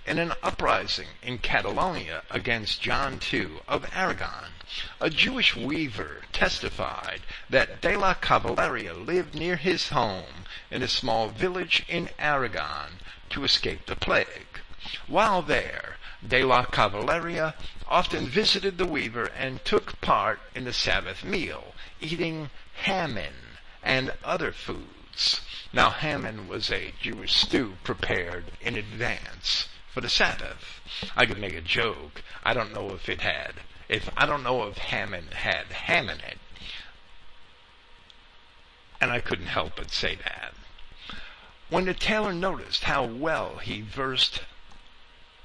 in an uprising in Catalonia against John II of Aragon, a Jewish weaver testified that de la Cavalleria lived near his home in a small village in Aragon to escape the plague. While there, de la Cavalleria often visited the weaver and took part in the Sabbath meal, eating hammen and other foods. Now hammen was a Jewish stew prepared in advance for the Sabbath. I could make a joke. I don't know if it had, if I don't know if hammen had ham in it. And I couldn't help but say that. When the tailor noticed how well he versed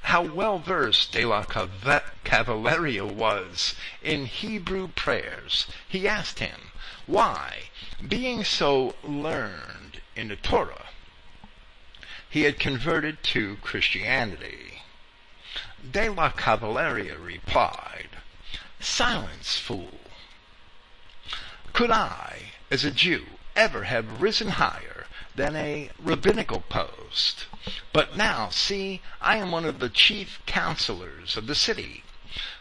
how well versed De La Cavalleria was in Hebrew prayers, he asked him why, being so learned in the Torah, he had converted to Christianity. De La Cavalleria replied, Silence, fool! Could I, as a Jew, ever have risen higher than a rabbinical post? But now, see, I am one of the chief counselors of the city.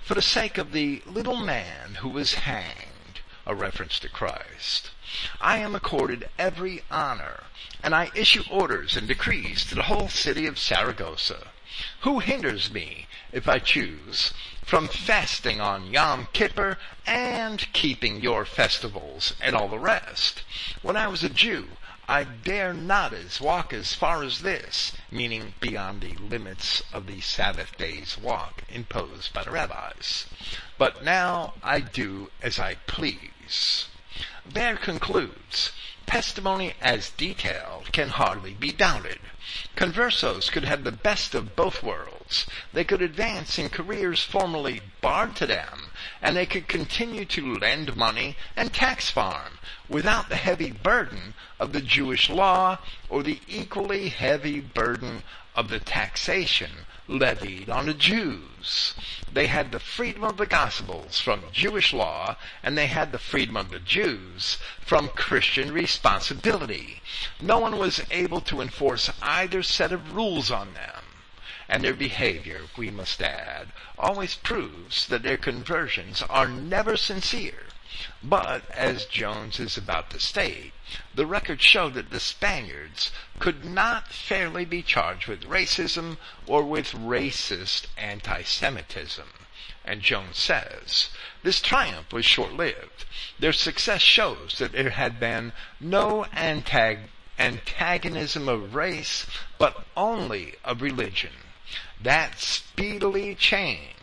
For the sake of the little man who was hanged, a reference to Christ, I am accorded every honor, and I issue orders and decrees to the whole city of Saragossa. Who hinders me, if I choose, from fasting on Yom Kippur and keeping your festivals and all the rest? When I was a Jew, I dare not as walk as far as this, meaning beyond the limits of the Sabbath day's walk imposed by the rabbis. But now I do as I please. Baer concludes, testimony as detailed can hardly be doubted. Conversos could have the best of both worlds. They could advance in careers formerly barred to them, and they could continue to lend money and tax farm without the heavy burden of the Jewish law or the equally heavy burden of the taxation levied on the Jews. They had the freedom of the Gospels from Jewish law, and they had the freedom of the Jews from Christian responsibility. No one was able to enforce either set of rules on them. And their behavior, we must add, always proves that their conversions are never sincere. But, as Jones is about to state, the records show that the Spaniards could not fairly be charged with racism or with racist anti-Semitism. And Jones says, this triumph was short-lived. Their success shows that there had been no antag- antagonism of race, but only of religion. That speedily changed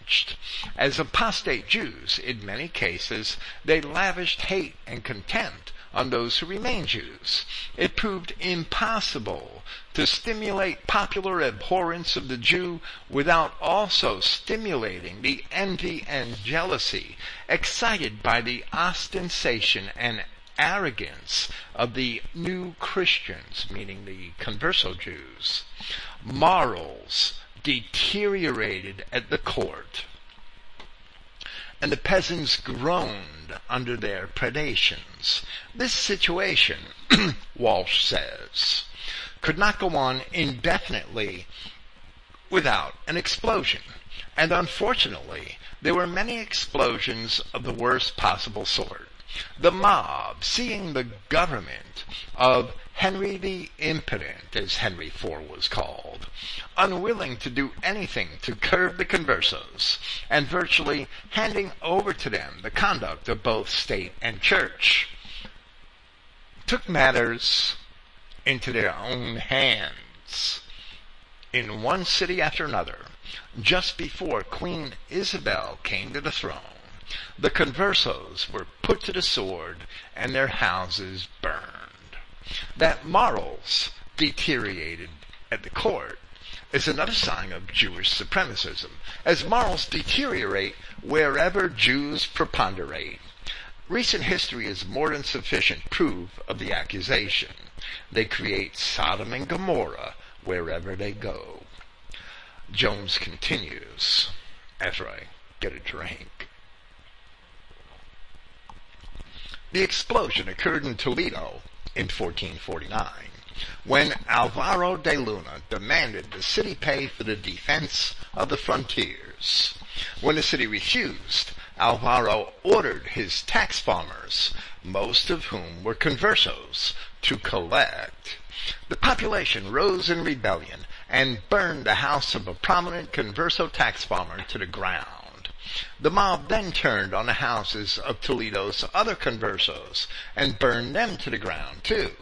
as apostate Jews, in many cases, they lavished hate and contempt on those who remained Jews. It proved impossible to stimulate popular abhorrence of the Jew without also stimulating the envy and jealousy excited by the ostentation and arrogance of the new Christians, meaning the converso Jews. Morals deteriorated at the court, and the peasants groaned under their predations. This situation, Walsh says, could not go on indefinitely without an explosion. And unfortunately, there were many explosions of the worst possible sort. The mob, seeing the government of Henry the Impotent, as Henry IV was called, unwilling to do anything to curb the conversos, and virtually handing over to them the conduct of both state and church, took matters into their own hands. In one city after another, just before Queen Isabel came to the throne, the conversos were put to the sword and their houses burned. That morals deteriorated at the court is another sign of Jewish supremacism, as morals deteriorate wherever Jews preponderate. Recent history is more than sufficient proof of the accusation. They create Sodom and Gomorrah wherever they go. Jones continues after I get a drink. The explosion occurred in Toledo in 1449 when Alvaro de Luna demanded the city pay for the defense of the frontiers. When the city refused, Alvaro ordered his tax farmers, most of whom were conversos, to collect. The population rose in rebellion and burned the house of a prominent converso tax farmer to the ground. The mob then turned on the houses of Toledo's other conversos and burned them to the ground too.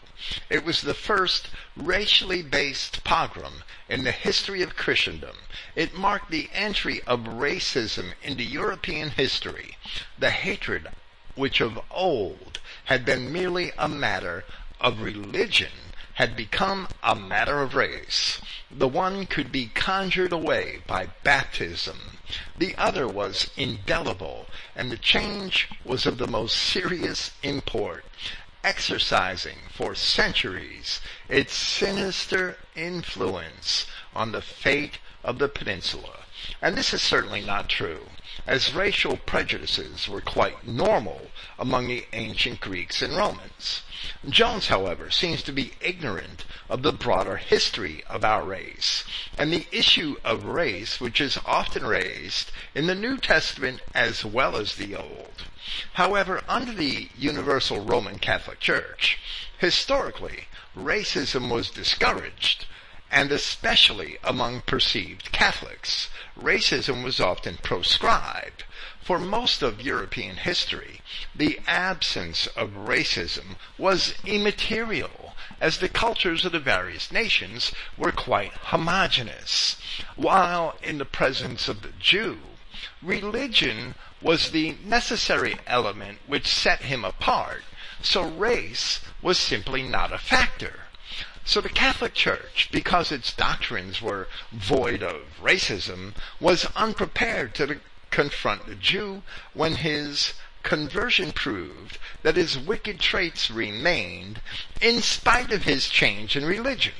It was the first racially based pogrom in the history of Christendom. It marked the entry of racism into European history, the hatred which of old had been merely a matter of religion had become a matter of race. The one could be conjured away by baptism. The other was indelible, and the change was of the most serious import exercising for centuries its sinister influence on the fate of the peninsula. And this is certainly not true, as racial prejudices were quite normal among the ancient Greeks and Romans. Jones, however, seems to be ignorant of the broader history of our race, and the issue of race which is often raised in the New Testament as well as the Old. However, under the Universal Roman Catholic Church, historically, racism was discouraged, and especially among perceived Catholics, racism was often proscribed. For most of European history, the absence of racism was immaterial, as the cultures of the various nations were quite homogeneous, while in the presence of the Jew, religion was the necessary element which set him apart, so race was simply not a factor. So the Catholic Church, because its doctrines were void of racism, was unprepared to confront the Jew when his conversion proved that his wicked traits remained in spite of his change in religion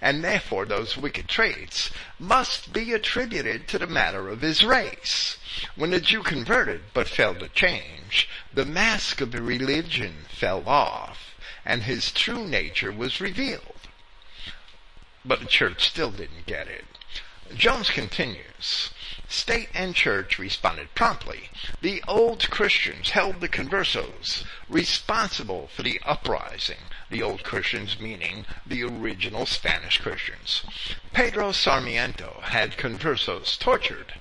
and therefore those wicked traits must be attributed to the matter of his race. When the Jew converted but failed to change, the mask of religion fell off, and his true nature was revealed. But the church still didn't get it. Jones continues. State and church responded promptly. The old Christians held the conversos responsible for the uprising, the old Christians meaning the original Spanish Christians. Pedro Sarmiento had conversos tortured.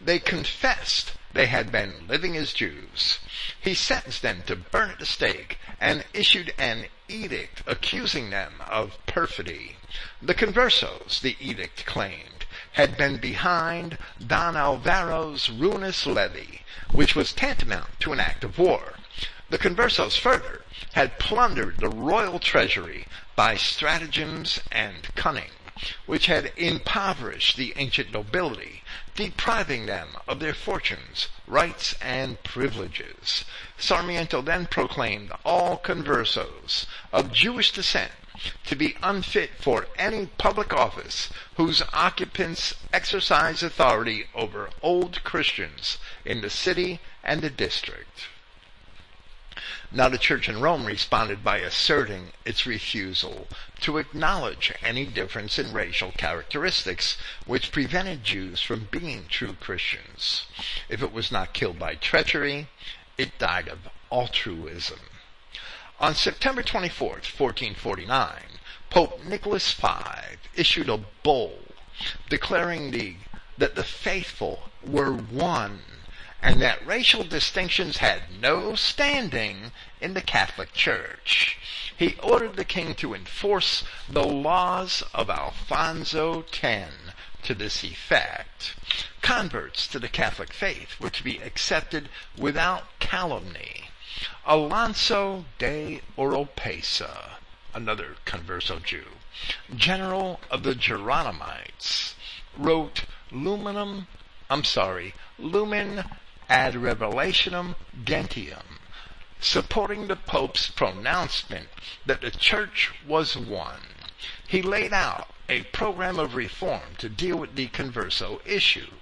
They confessed they had been living as Jews. He sentenced them to burn at the stake and issued an edict accusing them of perfidy. The conversos, the edict claimed, had been behind Don Alvaro's ruinous levy, which was tantamount to an act of war. The conversos further had plundered the royal treasury by stratagems and cunning, which had impoverished the ancient nobility, depriving them of their fortunes, rights, and privileges. Sarmiento then proclaimed all conversos of Jewish descent to be unfit for any public office whose occupants exercise authority over old Christians in the city and the district. Now the church in Rome responded by asserting its refusal to acknowledge any difference in racial characteristics which prevented Jews from being true Christians. If it was not killed by treachery, it died of altruism. On September 24, 1449, Pope Nicholas V issued a bull declaring the, that the faithful were one and that racial distinctions had no standing in the Catholic Church. He ordered the king to enforce the laws of Alfonso X to this effect. Converts to the Catholic faith were to be accepted without calumny. Alonso de Oropesa, another converso Jew, general of the Geronimites, wrote Luminum, I'm sorry, Lumen ad Revelationem Gentium, supporting the Pope's pronouncement that the Church was one. He laid out a program of reform to deal with the converso issue.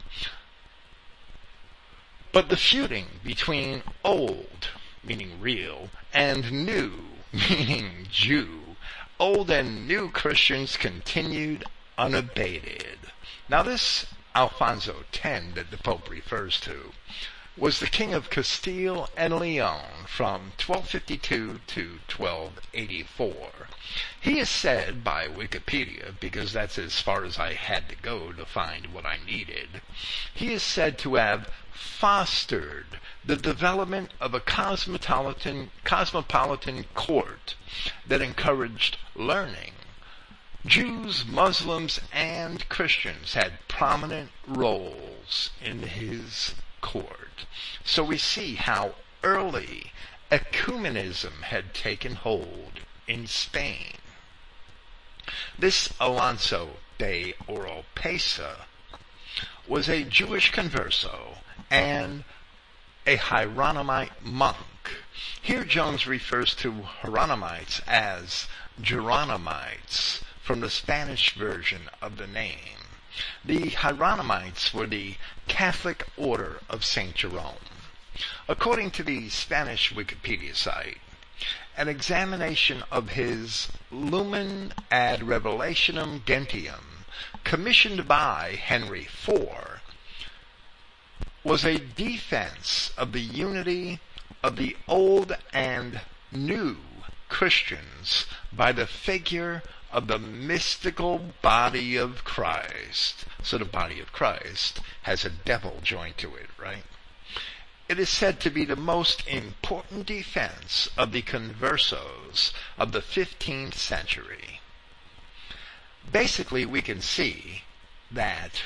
But the feuding between old, meaning real, and new, meaning Jew, old and new Christians continued unabated. Now this Alfonso X that the Pope refers to was the king of Castile and Leon from 1252 to 1284. He is said by Wikipedia, because that's as far as I had to go to find what I needed, he is said to have fostered the development of a cosmopolitan, cosmopolitan court that encouraged learning. Jews, Muslims, and Christians had prominent roles in his court. So we see how early ecumenism had taken hold in Spain. This Alonso de Oropesa was a Jewish converso and a Hieronymite monk. Here Jones refers to Hieronymites as Geronimites from the Spanish version of the name. The Hieronymites were the Catholic order of St. Jerome. According to the Spanish Wikipedia site, an examination of his Lumen ad Revelationem Gentium, commissioned by Henry IV, was a defense of the unity of the old and new Christians by the figure of the mystical body of Christ. So the body of Christ has a devil joined to it, right? It is said to be the most important defense of the conversos of the 15th century. Basically, we can see that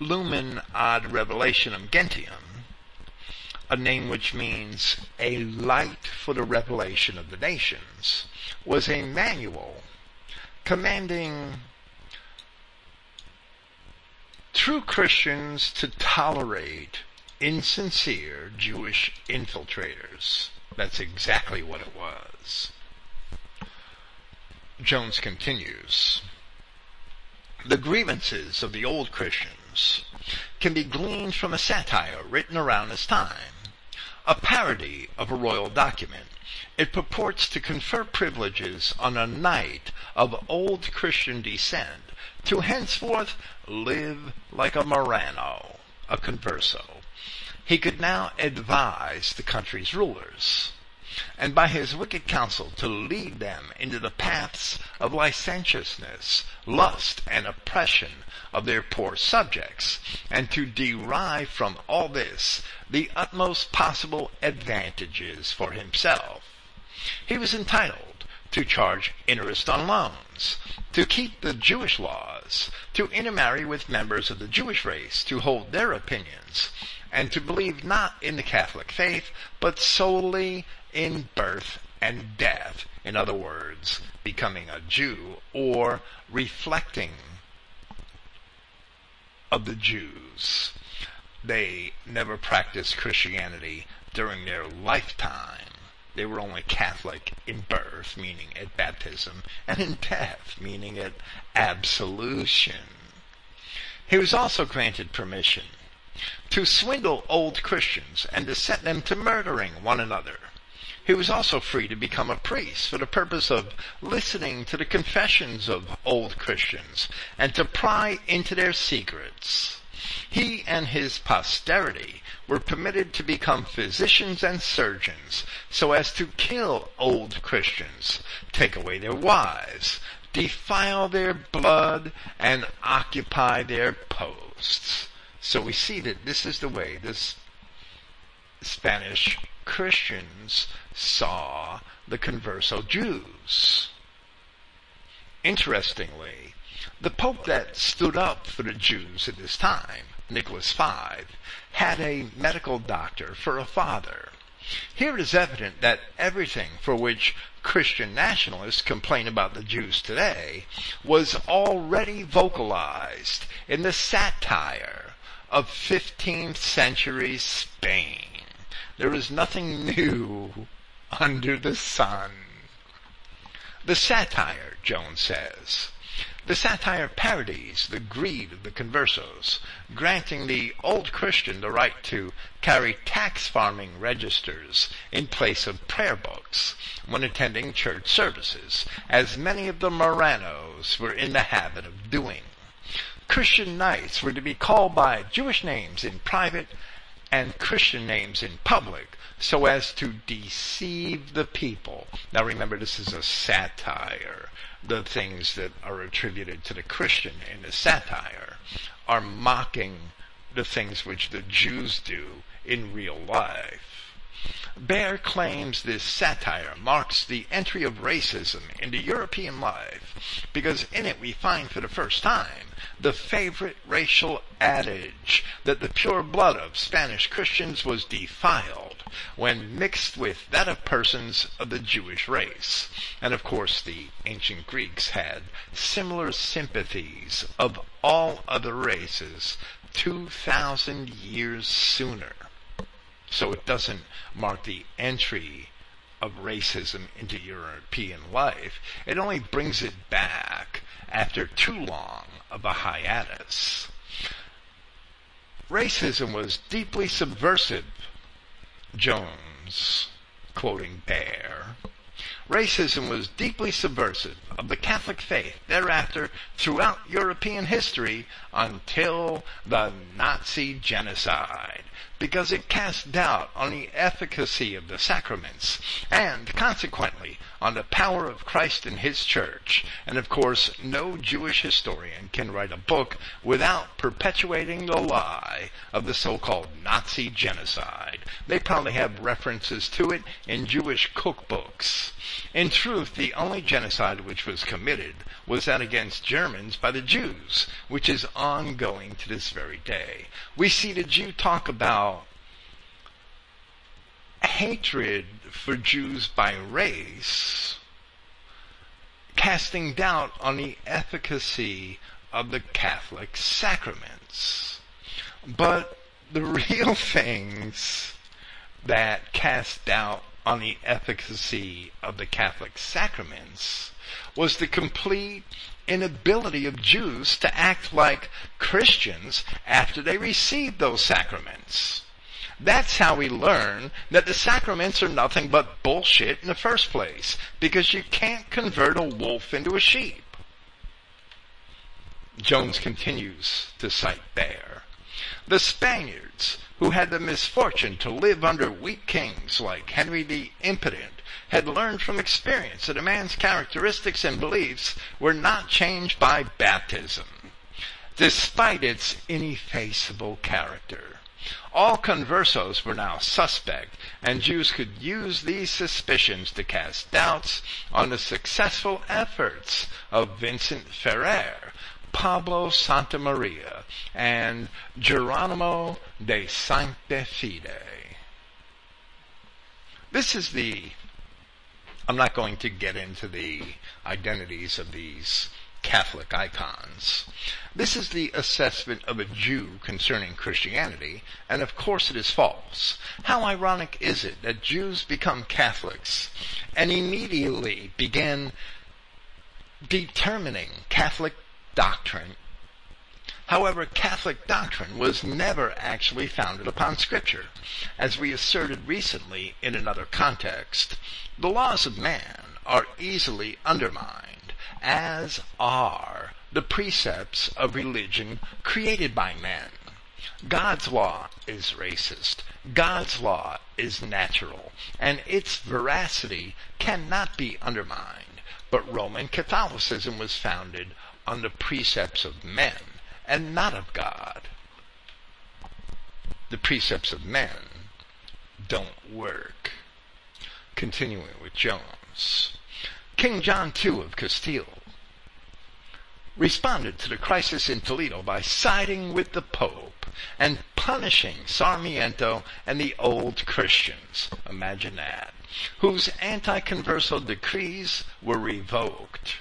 Lumen ad Revelationem Gentium, a name which means a light for the revelation of the nations, was a manual commanding true Christians to tolerate insincere Jewish infiltrators. That's exactly what it was. Jones continues. The grievances of the old Christians can be gleaned from a satire written around this time, a parody of a royal document it purports to confer privileges on a knight of old Christian descent to henceforth live like a Marrano, a converso. He could now advise the country's rulers, and by his wicked counsel to lead them into the paths of licentiousness, lust, and oppression of their poor subjects, and to derive from all this the utmost possible advantages for himself. He was entitled to charge interest on loans, to keep the Jewish laws, to intermarry with members of the Jewish race, to hold their opinions, and to believe not in the Catholic faith, but solely in birth and death. In other words, becoming a Jew or reflecting of the Jews. They never practiced Christianity during their lifetime. They were only Catholic in birth, meaning at baptism, and in death, meaning at absolution. He was also granted permission to swindle old Christians and to set them to murdering one another. He was also free to become a priest for the purpose of listening to the confessions of old Christians and to pry into their secrets. He and his posterity were permitted to become physicians and surgeons so as to kill old Christians, take away their wives, defile their blood, and occupy their posts. So we see that this is the way this Spanish Christians saw the converso Jews. Interestingly, the Pope that stood up for the Jews at this time, Nicholas V, had a medical doctor for a father. Here it is evident that everything for which Christian nationalists complain about the Jews today was already vocalized in the satire of 15th century Spain. There is nothing new under the sun. The satire, Jones says, the satire parodies the greed of the conversos, granting the old Christian the right to carry tax farming registers in place of prayer books when attending church services, as many of the Marranos were in the habit of doing. Christian knights were to be called by Jewish names in private and Christian names in public so as to deceive the people. Now remember, this is a satire the things that are attributed to the Christian in the satire are mocking the things which the Jews do in real life. Baer claims this satire marks the entry of racism into European life because in it we find for the first time the favorite racial adage that the pure blood of Spanish Christians was defiled when mixed with that of persons of the Jewish race. And of course the ancient Greeks had similar sympathies of all other races 2,000 years sooner. So it doesn't mark the entry of racism into European life. It only brings it back after too long of a hiatus. Racism was deeply subversive, Jones, quoting Baer, Racism was deeply subversive of the Catholic faith thereafter throughout European history until the Nazi genocide because it cast doubt on the efficacy of the sacraments and consequently on the power of Christ and his church. And of course, no Jewish historian can write a book without perpetuating the lie of the so-called Nazi genocide. They probably have references to it in Jewish cookbooks. In truth, the only genocide which was committed was that against Germans by the Jews, which is ongoing to this very day. We see the Jew talk about hatred for Jews by race, casting doubt on the efficacy of the Catholic sacraments. But the real things that cast doubt on the efficacy of the Catholic sacraments was the complete inability of Jews to act like Christians after they received those sacraments. That's how we learn that the sacraments are nothing but bullshit in the first place, because you can't convert a wolf into a sheep. Jones continues to cite Baer. The Spaniards, who had the misfortune to live under weak kings like Henry the Impotent, had learned from experience that a man's characteristics and beliefs were not changed by baptism, despite its ineffaceable character. All conversos were now suspect, and Jews could use these suspicions to cast doubts on the successful efforts of Vincent Ferrer, Pablo Santamaria, and Geronimo de Sancta Fide. This is the, I'm not going to get into the identities of these Catholic icons. This is the assessment of a Jew concerning Christianity, and of course it is false. How ironic is it that Jews become Catholics and immediately begin determining Catholic doctrine However, Catholic doctrine was never actually founded upon Scripture. As we asserted recently in another context, the laws of man are easily undermined, as are the precepts of religion created by men. God's law is racist. God's law is natural, and its veracity cannot be undermined. But Roman Catholicism was founded on the precepts of men and not of God. The precepts of men don't work. Continuing with Jones. King John II of Castile responded to the crisis in Toledo by siding with the Pope and punishing Sarmiento and the old Christians. Imagine that. Whose anti-converso decrees were revoked.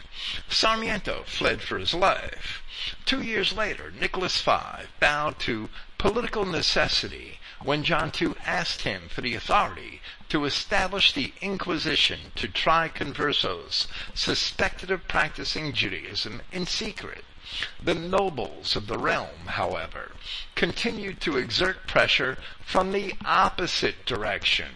Sarmiento fled for his life. Two years later, Nicholas V bowed to political necessity when John II asked him for the authority to establish the Inquisition to try conversos suspected of practicing Judaism in secret. The nobles of the realm, however, continued to exert pressure from the opposite direction.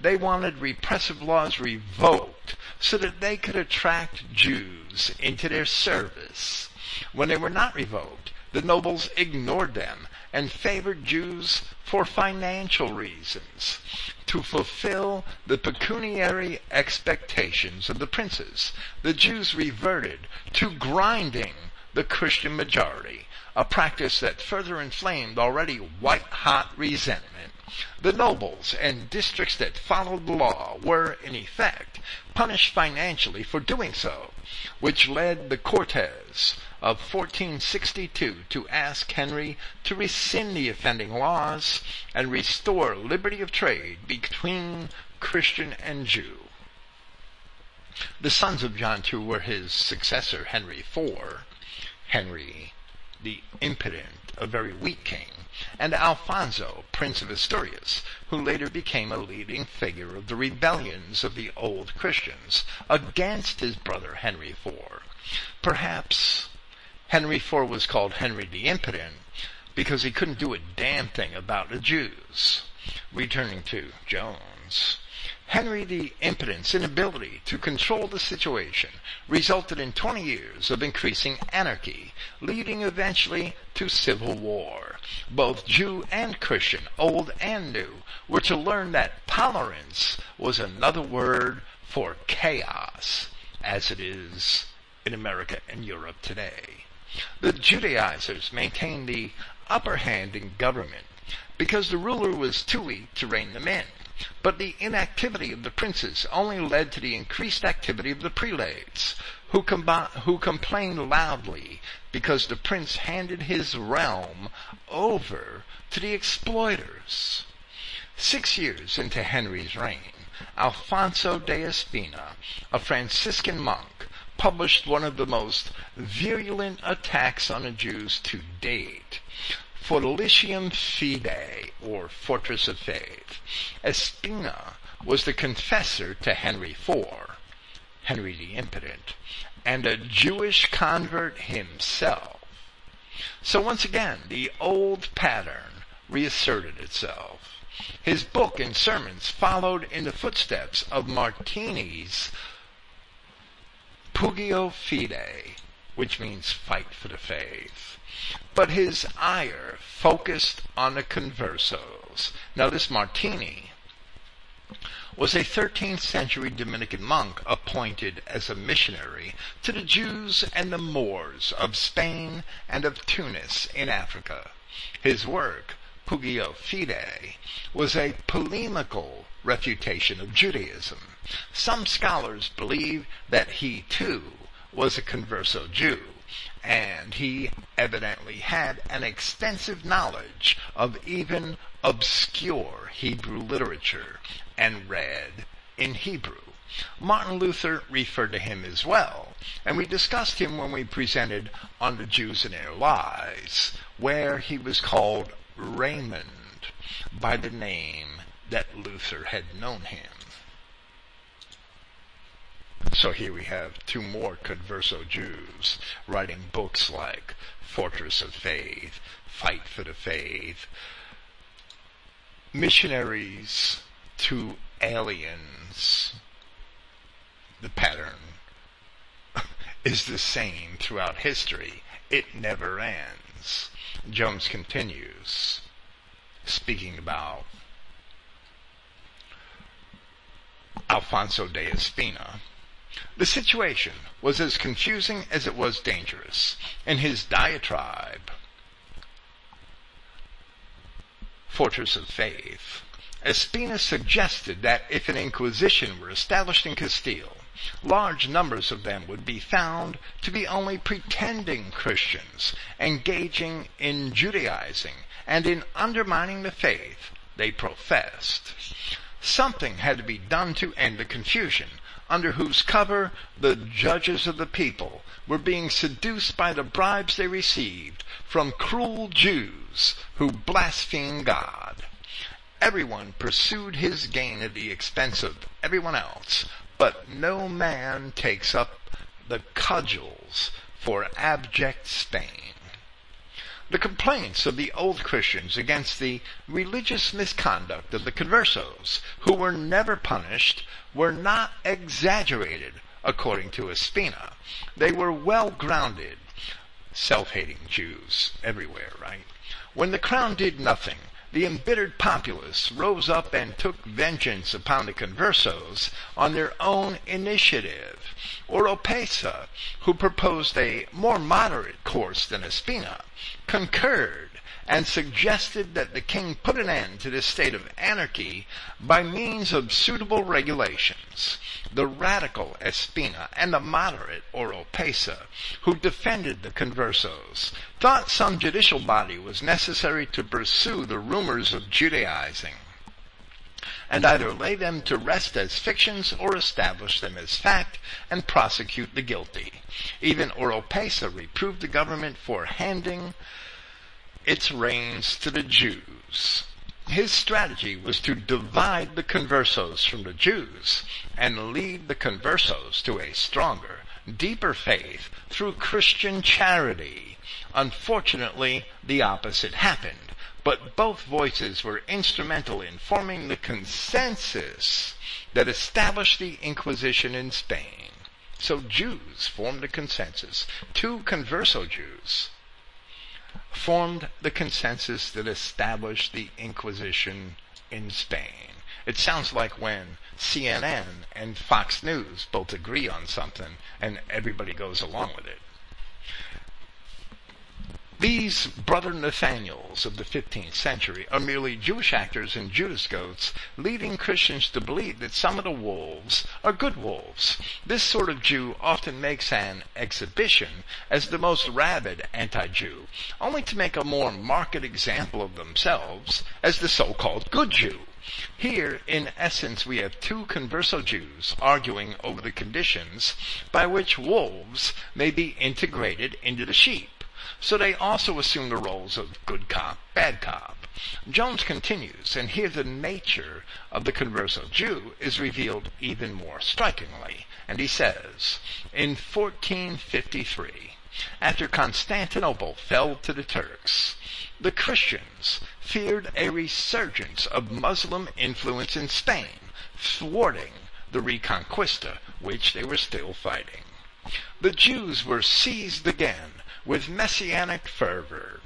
They wanted repressive laws revoked so that they could attract Jews into their service. When they were not revoked, the nobles ignored them and favored Jews for financial reasons to fulfill the pecuniary expectations of the princes. The Jews reverted to grinding the Christian majority, a practice that further inflamed already white-hot resentment. The nobles and districts that followed the law were, in effect, punished financially for doing so, which led the Cortes of 1462 to ask Henry to rescind the offending laws and restore liberty of trade between Christian and Jew. The sons of John II were his successor, Henry IV, Henry the Impotent, a very weak king, and Alfonso, Prince of Asturias, who later became a leading figure of the rebellions of the old Christians against his brother Henry IV. Perhaps Henry IV was called Henry the Impotent because he couldn't do a damn thing about the Jews. Returning to Jones. Henry the Impotent's inability to control the situation resulted in 20 years of increasing anarchy, leading eventually to civil war. Both Jew and Christian, old and new, were to learn that tolerance was another word for chaos, as it is in America and Europe today. The Judaizers maintained the upper hand in government because the ruler was too weak to rein them in. But the inactivity of the princes only led to the increased activity of the prelates, who, who complained loudly because the prince handed his realm over to the exploiters. Six years into Henry's reign, Alfonso de Espina, a Franciscan monk, published one of the most virulent attacks on the Jews to date. Fortalitium Fidei, or Fortress of Faith. Espina was the confessor to Henry IV, Henry the Impotent, and a Jewish convert himself. So once again, the old pattern reasserted itself. His book and sermons followed in the footsteps of Martini's Pugio Fidei, which means fight for the faith. But his ire focused on the conversos. Now this Martini was a 13th century Dominican monk appointed as a missionary to the Jews and the Moors of Spain and of Tunis in Africa. His work, Pugio Fidei, was a polemical refutation of Judaism. Some scholars believe that he too was a converso Jew and he evidently had an extensive knowledge of even obscure Hebrew literature and read in Hebrew. Martin Luther referred to him as well, and we discussed him when we presented on the Jews and Their Lies, where he was called Raymond by the name that Luther had known him. So here we have two more converso Jews writing books like Fortress of Faith, Fight for the Faith, missionaries to aliens. The pattern is the same throughout history. It never ends. Jones continues, speaking about Alfonso de Espina, the situation was as confusing as it was dangerous. In his diatribe, Fortress of Faith, Espina suggested that if an inquisition were established in Castile, large numbers of them would be found to be only pretending Christians, engaging in Judaizing and in undermining the faith they professed. Something had to be done to end the confusion, under whose cover the judges of the people were being seduced by the bribes they received from cruel Jews who blasphemed God. Everyone pursued his gain at the expense of everyone else, but no man takes up the cudgels for abject Spain. The complaints of the old Christians against the religious misconduct of the conversos, who were never punished, were not exaggerated, according to Espina. They were well grounded. Self-hating Jews everywhere, right? When the crown did nothing, the embittered populace rose up and took vengeance upon the conversos on their own initiative. Oropesa, who proposed a more moderate course than Espina, concurred and suggested that the king put an end to this state of anarchy by means of suitable regulations. The radical Espina and the moderate Oropesa, who defended the conversos, thought some judicial body was necessary to pursue the rumors of Judaizing and either lay them to rest as fictions or establish them as fact and prosecute the guilty. Even Oropesa reproved the government for handing its reins to the Jews. His strategy was to divide the conversos from the Jews and lead the conversos to a stronger, deeper faith through Christian charity. Unfortunately, the opposite happened, but both voices were instrumental in forming the consensus that established the Inquisition in Spain. So Jews formed a consensus, two converso Jews, formed the consensus that established the Inquisition in Spain. It sounds like when CNN and Fox News both agree on something and everybody goes along with it. These brother Nathaniels of the 15th century are merely Jewish actors and Judas goats, leading Christians to believe that some of the wolves are good wolves. This sort of Jew often makes an exhibition as the most rabid anti-Jew, only to make a more marked example of themselves as the so-called good Jew. Here, in essence, we have two converso Jews arguing over the conditions by which wolves may be integrated into the sheep so they also assume the roles of good cop, bad cop. Jones continues, and here the nature of the converso Jew is revealed even more strikingly, and he says, in 1453, after Constantinople fell to the Turks, the Christians feared a resurgence of Muslim influence in Spain, thwarting the Reconquista, which they were still fighting. The Jews were seized again with messianic fervor,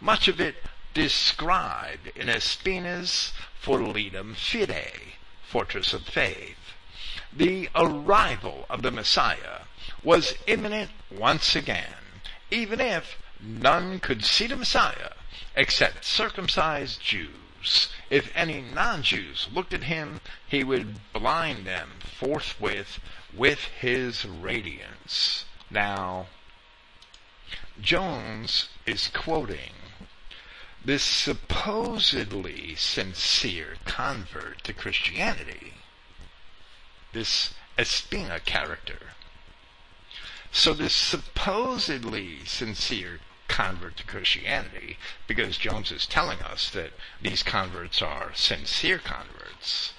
much of it described in Espina's Fortalitium Fidei, Fortress of Faith. The arrival of the Messiah was imminent once again, even if none could see the Messiah except circumcised Jews. If any non-Jews looked at him, he would blind them forthwith with his radiance. Now, Jones is quoting this supposedly sincere convert to Christianity, this Espina character. So this supposedly sincere convert to Christianity, because Jones is telling us that these converts are sincere converts,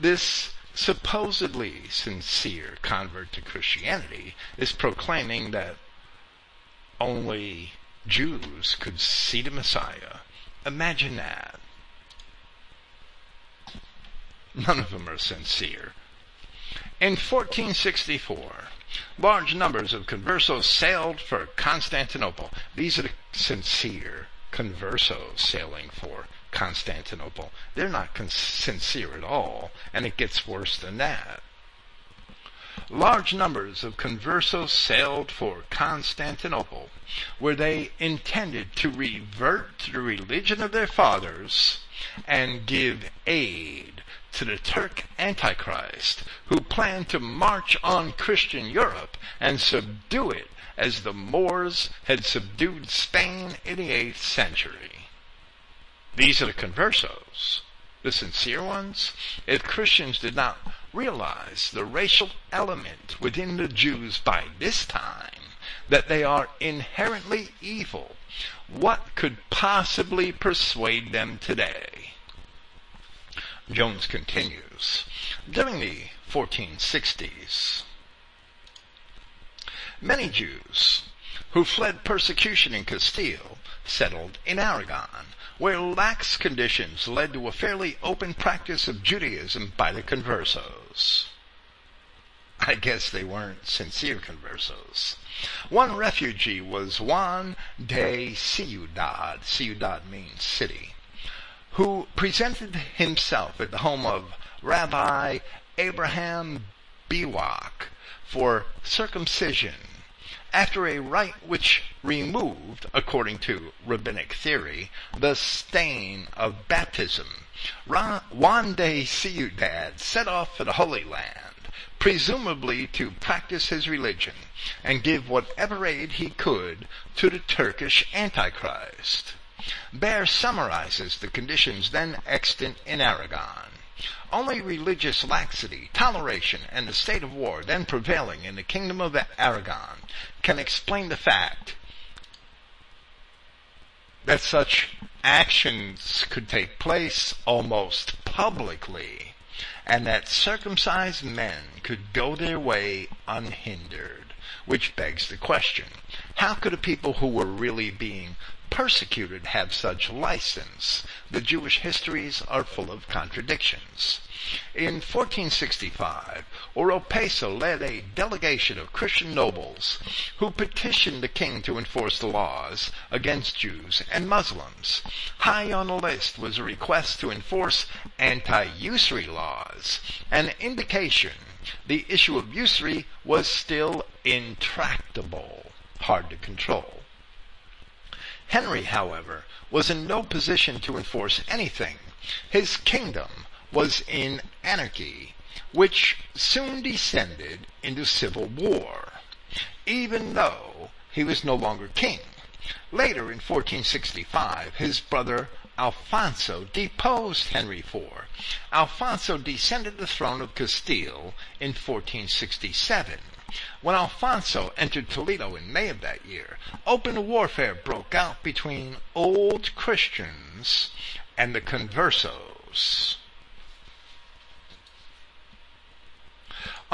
this supposedly sincere convert to Christianity is proclaiming that only Jews could see the Messiah. Imagine that. None of them are sincere. In 1464, large numbers of conversos sailed for Constantinople. These are the sincere conversos sailing for Constantinople. They're not con- sincere at all, and it gets worse than that large numbers of conversos sailed for Constantinople, where they intended to revert to the religion of their fathers and give aid to the Turk Antichrist, who planned to march on Christian Europe and subdue it as the Moors had subdued Spain in the 8th century. These are the conversos, the sincere ones. If Christians did not realize the racial element within the Jews by this time, that they are inherently evil, what could possibly persuade them today? Jones continues. During the 1460s, many Jews who fled persecution in Castile settled in Aragon, where lax conditions led to a fairly open practice of Judaism by the conversos. I guess they weren't sincere conversos. One refugee was Juan de Ciudad. Ciudad means city who presented himself at the home of Rabbi Abraham Biwak for circumcision after a rite which removed, according to rabbinic theory, the stain of baptism. Juan de Ciudad set off for the Holy Land, presumably to practice his religion and give whatever aid he could to the Turkish Antichrist. Baer summarizes the conditions then extant in Aragon. Only religious laxity, toleration, and the state of war then prevailing in the kingdom of Aragon can explain the fact that such actions could take place almost publicly, and that circumcised men could go their way unhindered. Which begs the question, how could a people who were really being persecuted have such license. The Jewish histories are full of contradictions. In 1465, Oropesa led a delegation of Christian nobles who petitioned the king to enforce the laws against Jews and Muslims. High on the list was a request to enforce anti-usury laws, an indication the issue of usury was still intractable, hard to control. Henry, however, was in no position to enforce anything. His kingdom was in anarchy, which soon descended into civil war, even though he was no longer king. Later, in 1465, his brother Alfonso deposed Henry IV. Alfonso descended the throne of Castile in 1467. When Alfonso entered Toledo in May of that year, open warfare broke out between old Christians and the conversos.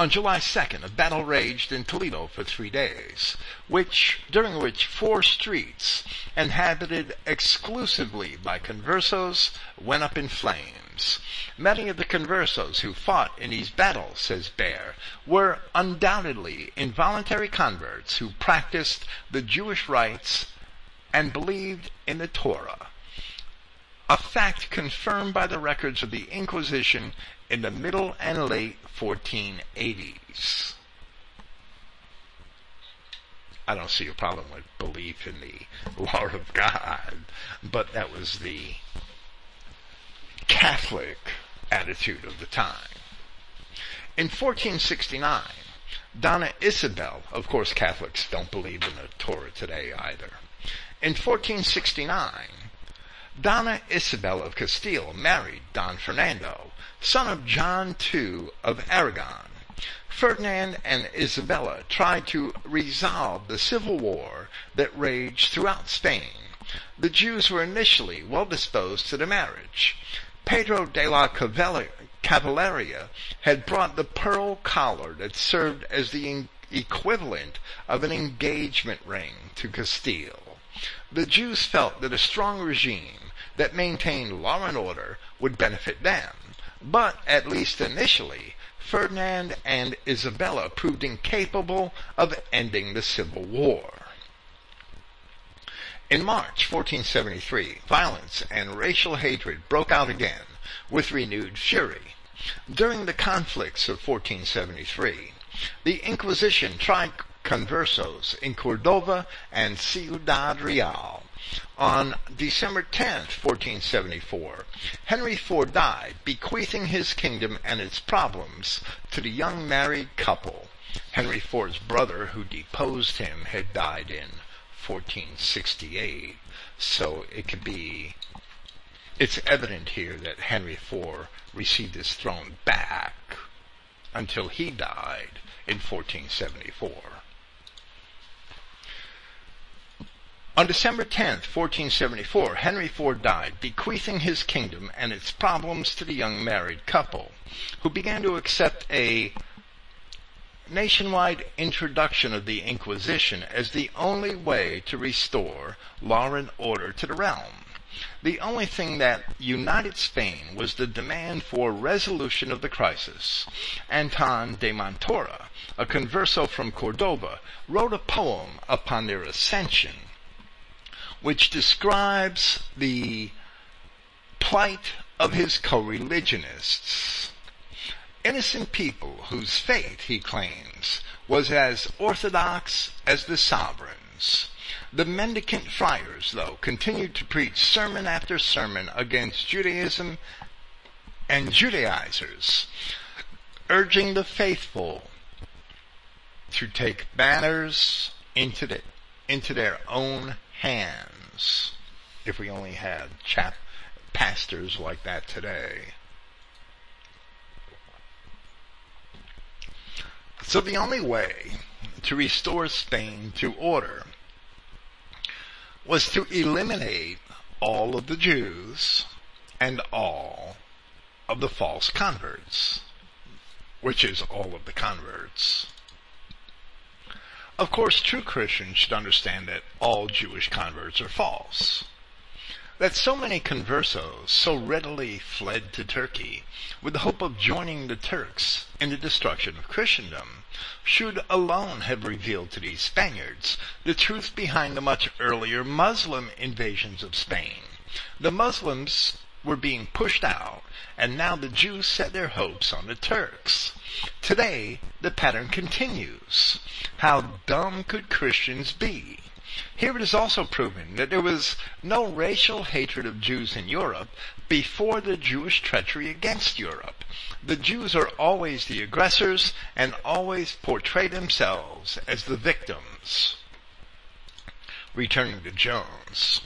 On July 2nd, a battle raged in Toledo for three days, which, during which four streets, inhabited exclusively by conversos, went up in flames. Many of the conversos who fought in these battles, says Baer, were undoubtedly involuntary converts who practiced the Jewish rites and believed in the Torah a fact confirmed by the records of the Inquisition in the middle and late 1480s. I don't see a problem with belief in the law of God, but that was the Catholic attitude of the time. In 1469, Donna Isabel, of course Catholics don't believe in the Torah today either. In 1469, Donna Isabel of Castile married Don Fernando, son of John II of Aragon. Ferdinand and Isabella tried to resolve the civil war that raged throughout Spain. The Jews were initially well disposed to the marriage. Pedro de la Cavalleria had brought the pearl collar that served as the equivalent of an engagement ring to Castile. The Jews felt that a strong regime that maintained law and order would benefit them. But, at least initially, Ferdinand and Isabella proved incapable of ending the Civil War. In March 1473, violence and racial hatred broke out again with renewed fury. During the conflicts of 1473, the Inquisition tried conversos in Cordova and Ciudad Real. On December 10, 1474, Henry IV died, bequeathing his kingdom and its problems to the young married couple. Henry IV's brother, who deposed him, had died in 1468, so it could be it's evident here that Henry IV received his throne back until he died in 1474. On December 10, 1474, Henry IV died, bequeathing his kingdom and its problems to the young married couple, who began to accept a nationwide introduction of the Inquisition as the only way to restore law and order to the realm. The only thing that united Spain was the demand for resolution of the crisis. Anton de Montoro, a converso from Cordova, wrote a poem upon their ascension, which describes the plight of his co-religionists. Innocent people whose faith, he claims, was as orthodox as the sovereigns. The mendicant friars, though, continued to preach sermon after sermon against Judaism and Judaizers, urging the faithful to take matters into, the, into their own hands. If we only had chap pastors like that today. So the only way to restore Spain to order was to eliminate all of the Jews and all of the false converts, which is all of the converts. Of course, true Christians should understand that all Jewish converts are false that so many conversos so readily fled to Turkey with the hope of joining the Turks in the destruction of Christendom should alone have revealed to these Spaniards the truth behind the much earlier Muslim invasions of Spain. The Muslims were being pushed out, and now the Jews set their hopes on the Turks. Today, the pattern continues. How dumb could Christians be? Here it is also proven that there was no racial hatred of Jews in Europe before the Jewish treachery against Europe. The Jews are always the aggressors and always portray themselves as the victims. Returning to Jones.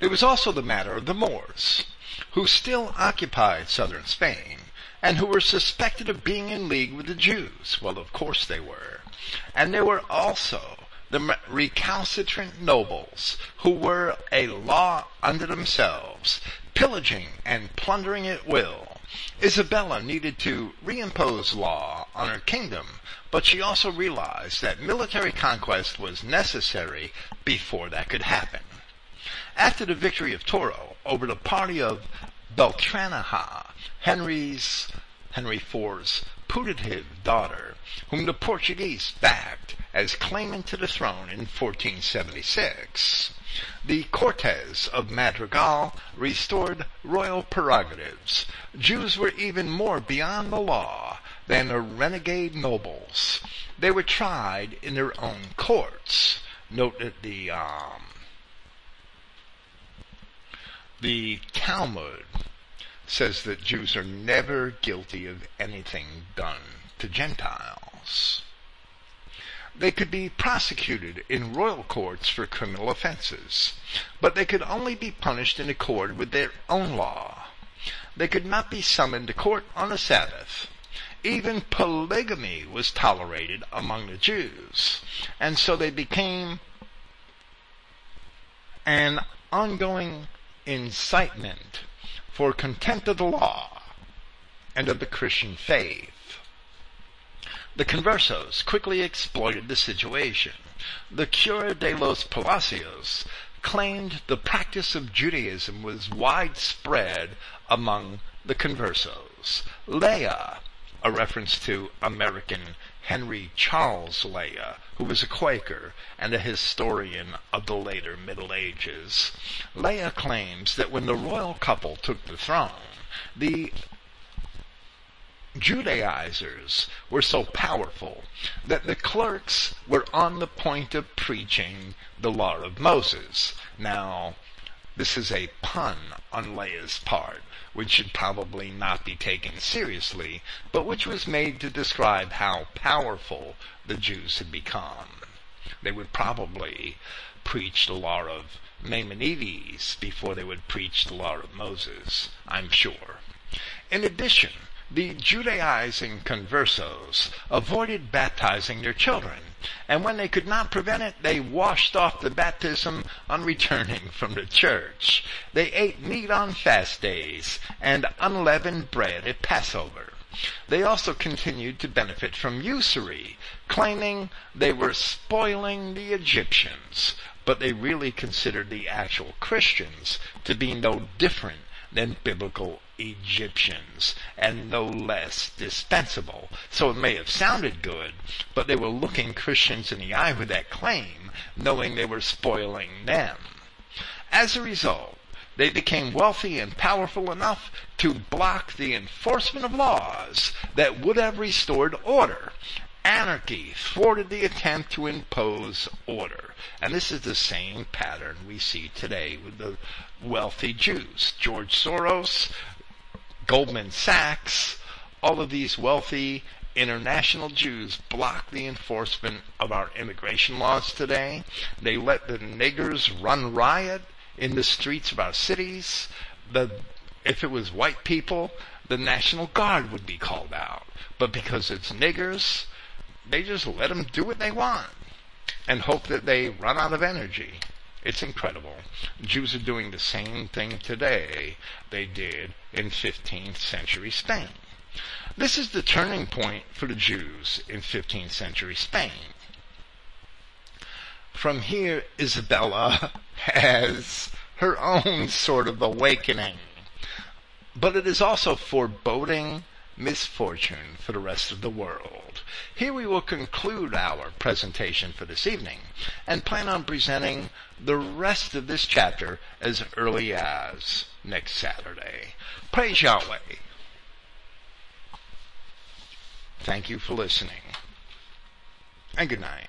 There was also the matter of the Moors, who still occupied southern Spain, and who were suspected of being in league with the Jews. Well, of course they were. And there were also the recalcitrant nobles, who were a law unto themselves, pillaging and plundering at will. Isabella needed to reimpose law on her kingdom, but she also realized that military conquest was necessary before that could happen. After the victory of Toro over the party of Beltraneja, Henry's Henry IV's putative daughter, whom the Portuguese backed as claimant to the throne in 1476. The Cortes of Madrigal restored royal prerogatives. Jews were even more beyond the law than the renegade nobles. They were tried in their own courts. Note that the um, the Talmud says that Jews are never guilty of anything done to Gentiles. They could be prosecuted in royal courts for criminal offenses, but they could only be punished in accord with their own law. They could not be summoned to court on a Sabbath. Even polygamy was tolerated among the Jews, and so they became an ongoing incitement for contempt of the law and of the Christian faith. The conversos quickly exploited the situation. The cura de los palacios claimed the practice of Judaism was widespread among the conversos. Lea, a reference to American Henry Charles Lea, who was a Quaker and a historian of the later Middle Ages. Lea claims that when the royal couple took the throne, the Judaizers were so powerful that the clerks were on the point of preaching the law of Moses. Now, this is a pun on Lea's part, which should probably not be taken seriously, but which was made to describe how powerful the Jews had become. They would probably preach the law of Maimonides before they would preach the law of Moses, I'm sure. In addition, the Judaizing conversos avoided baptizing their children, and when they could not prevent it, they washed off the baptism on returning from the church. They ate meat on fast days and unleavened bread at Passover. They also continued to benefit from usury, claiming they were spoiling the Egyptians, but they really considered the actual Christians to be no different than biblical Egyptians, and no less dispensable. So it may have sounded good, but they were looking Christians in the eye with that claim, knowing they were spoiling them. As a result, they became wealthy and powerful enough to block the enforcement of laws that would have restored order. Anarchy thwarted the attempt to impose order. And this is the same pattern we see today with the wealthy Jews. George Soros, Goldman Sachs, all of these wealthy international Jews block the enforcement of our immigration laws today. They let the niggers run riot in the streets of our cities. The, if it was white people, the National Guard would be called out. But because it's niggers, they just let them do what they want and hope that they run out of energy. It's incredible. Jews are doing the same thing today they did in 15th century Spain. This is the turning point for the Jews in 15th century Spain. From here, Isabella has her own sort of awakening. But it is also foreboding misfortune for the rest of the world. Here we will conclude our presentation for this evening and plan on presenting the rest of this chapter as early as next Saturday. Praise Yahweh. Thank you for listening. And good night.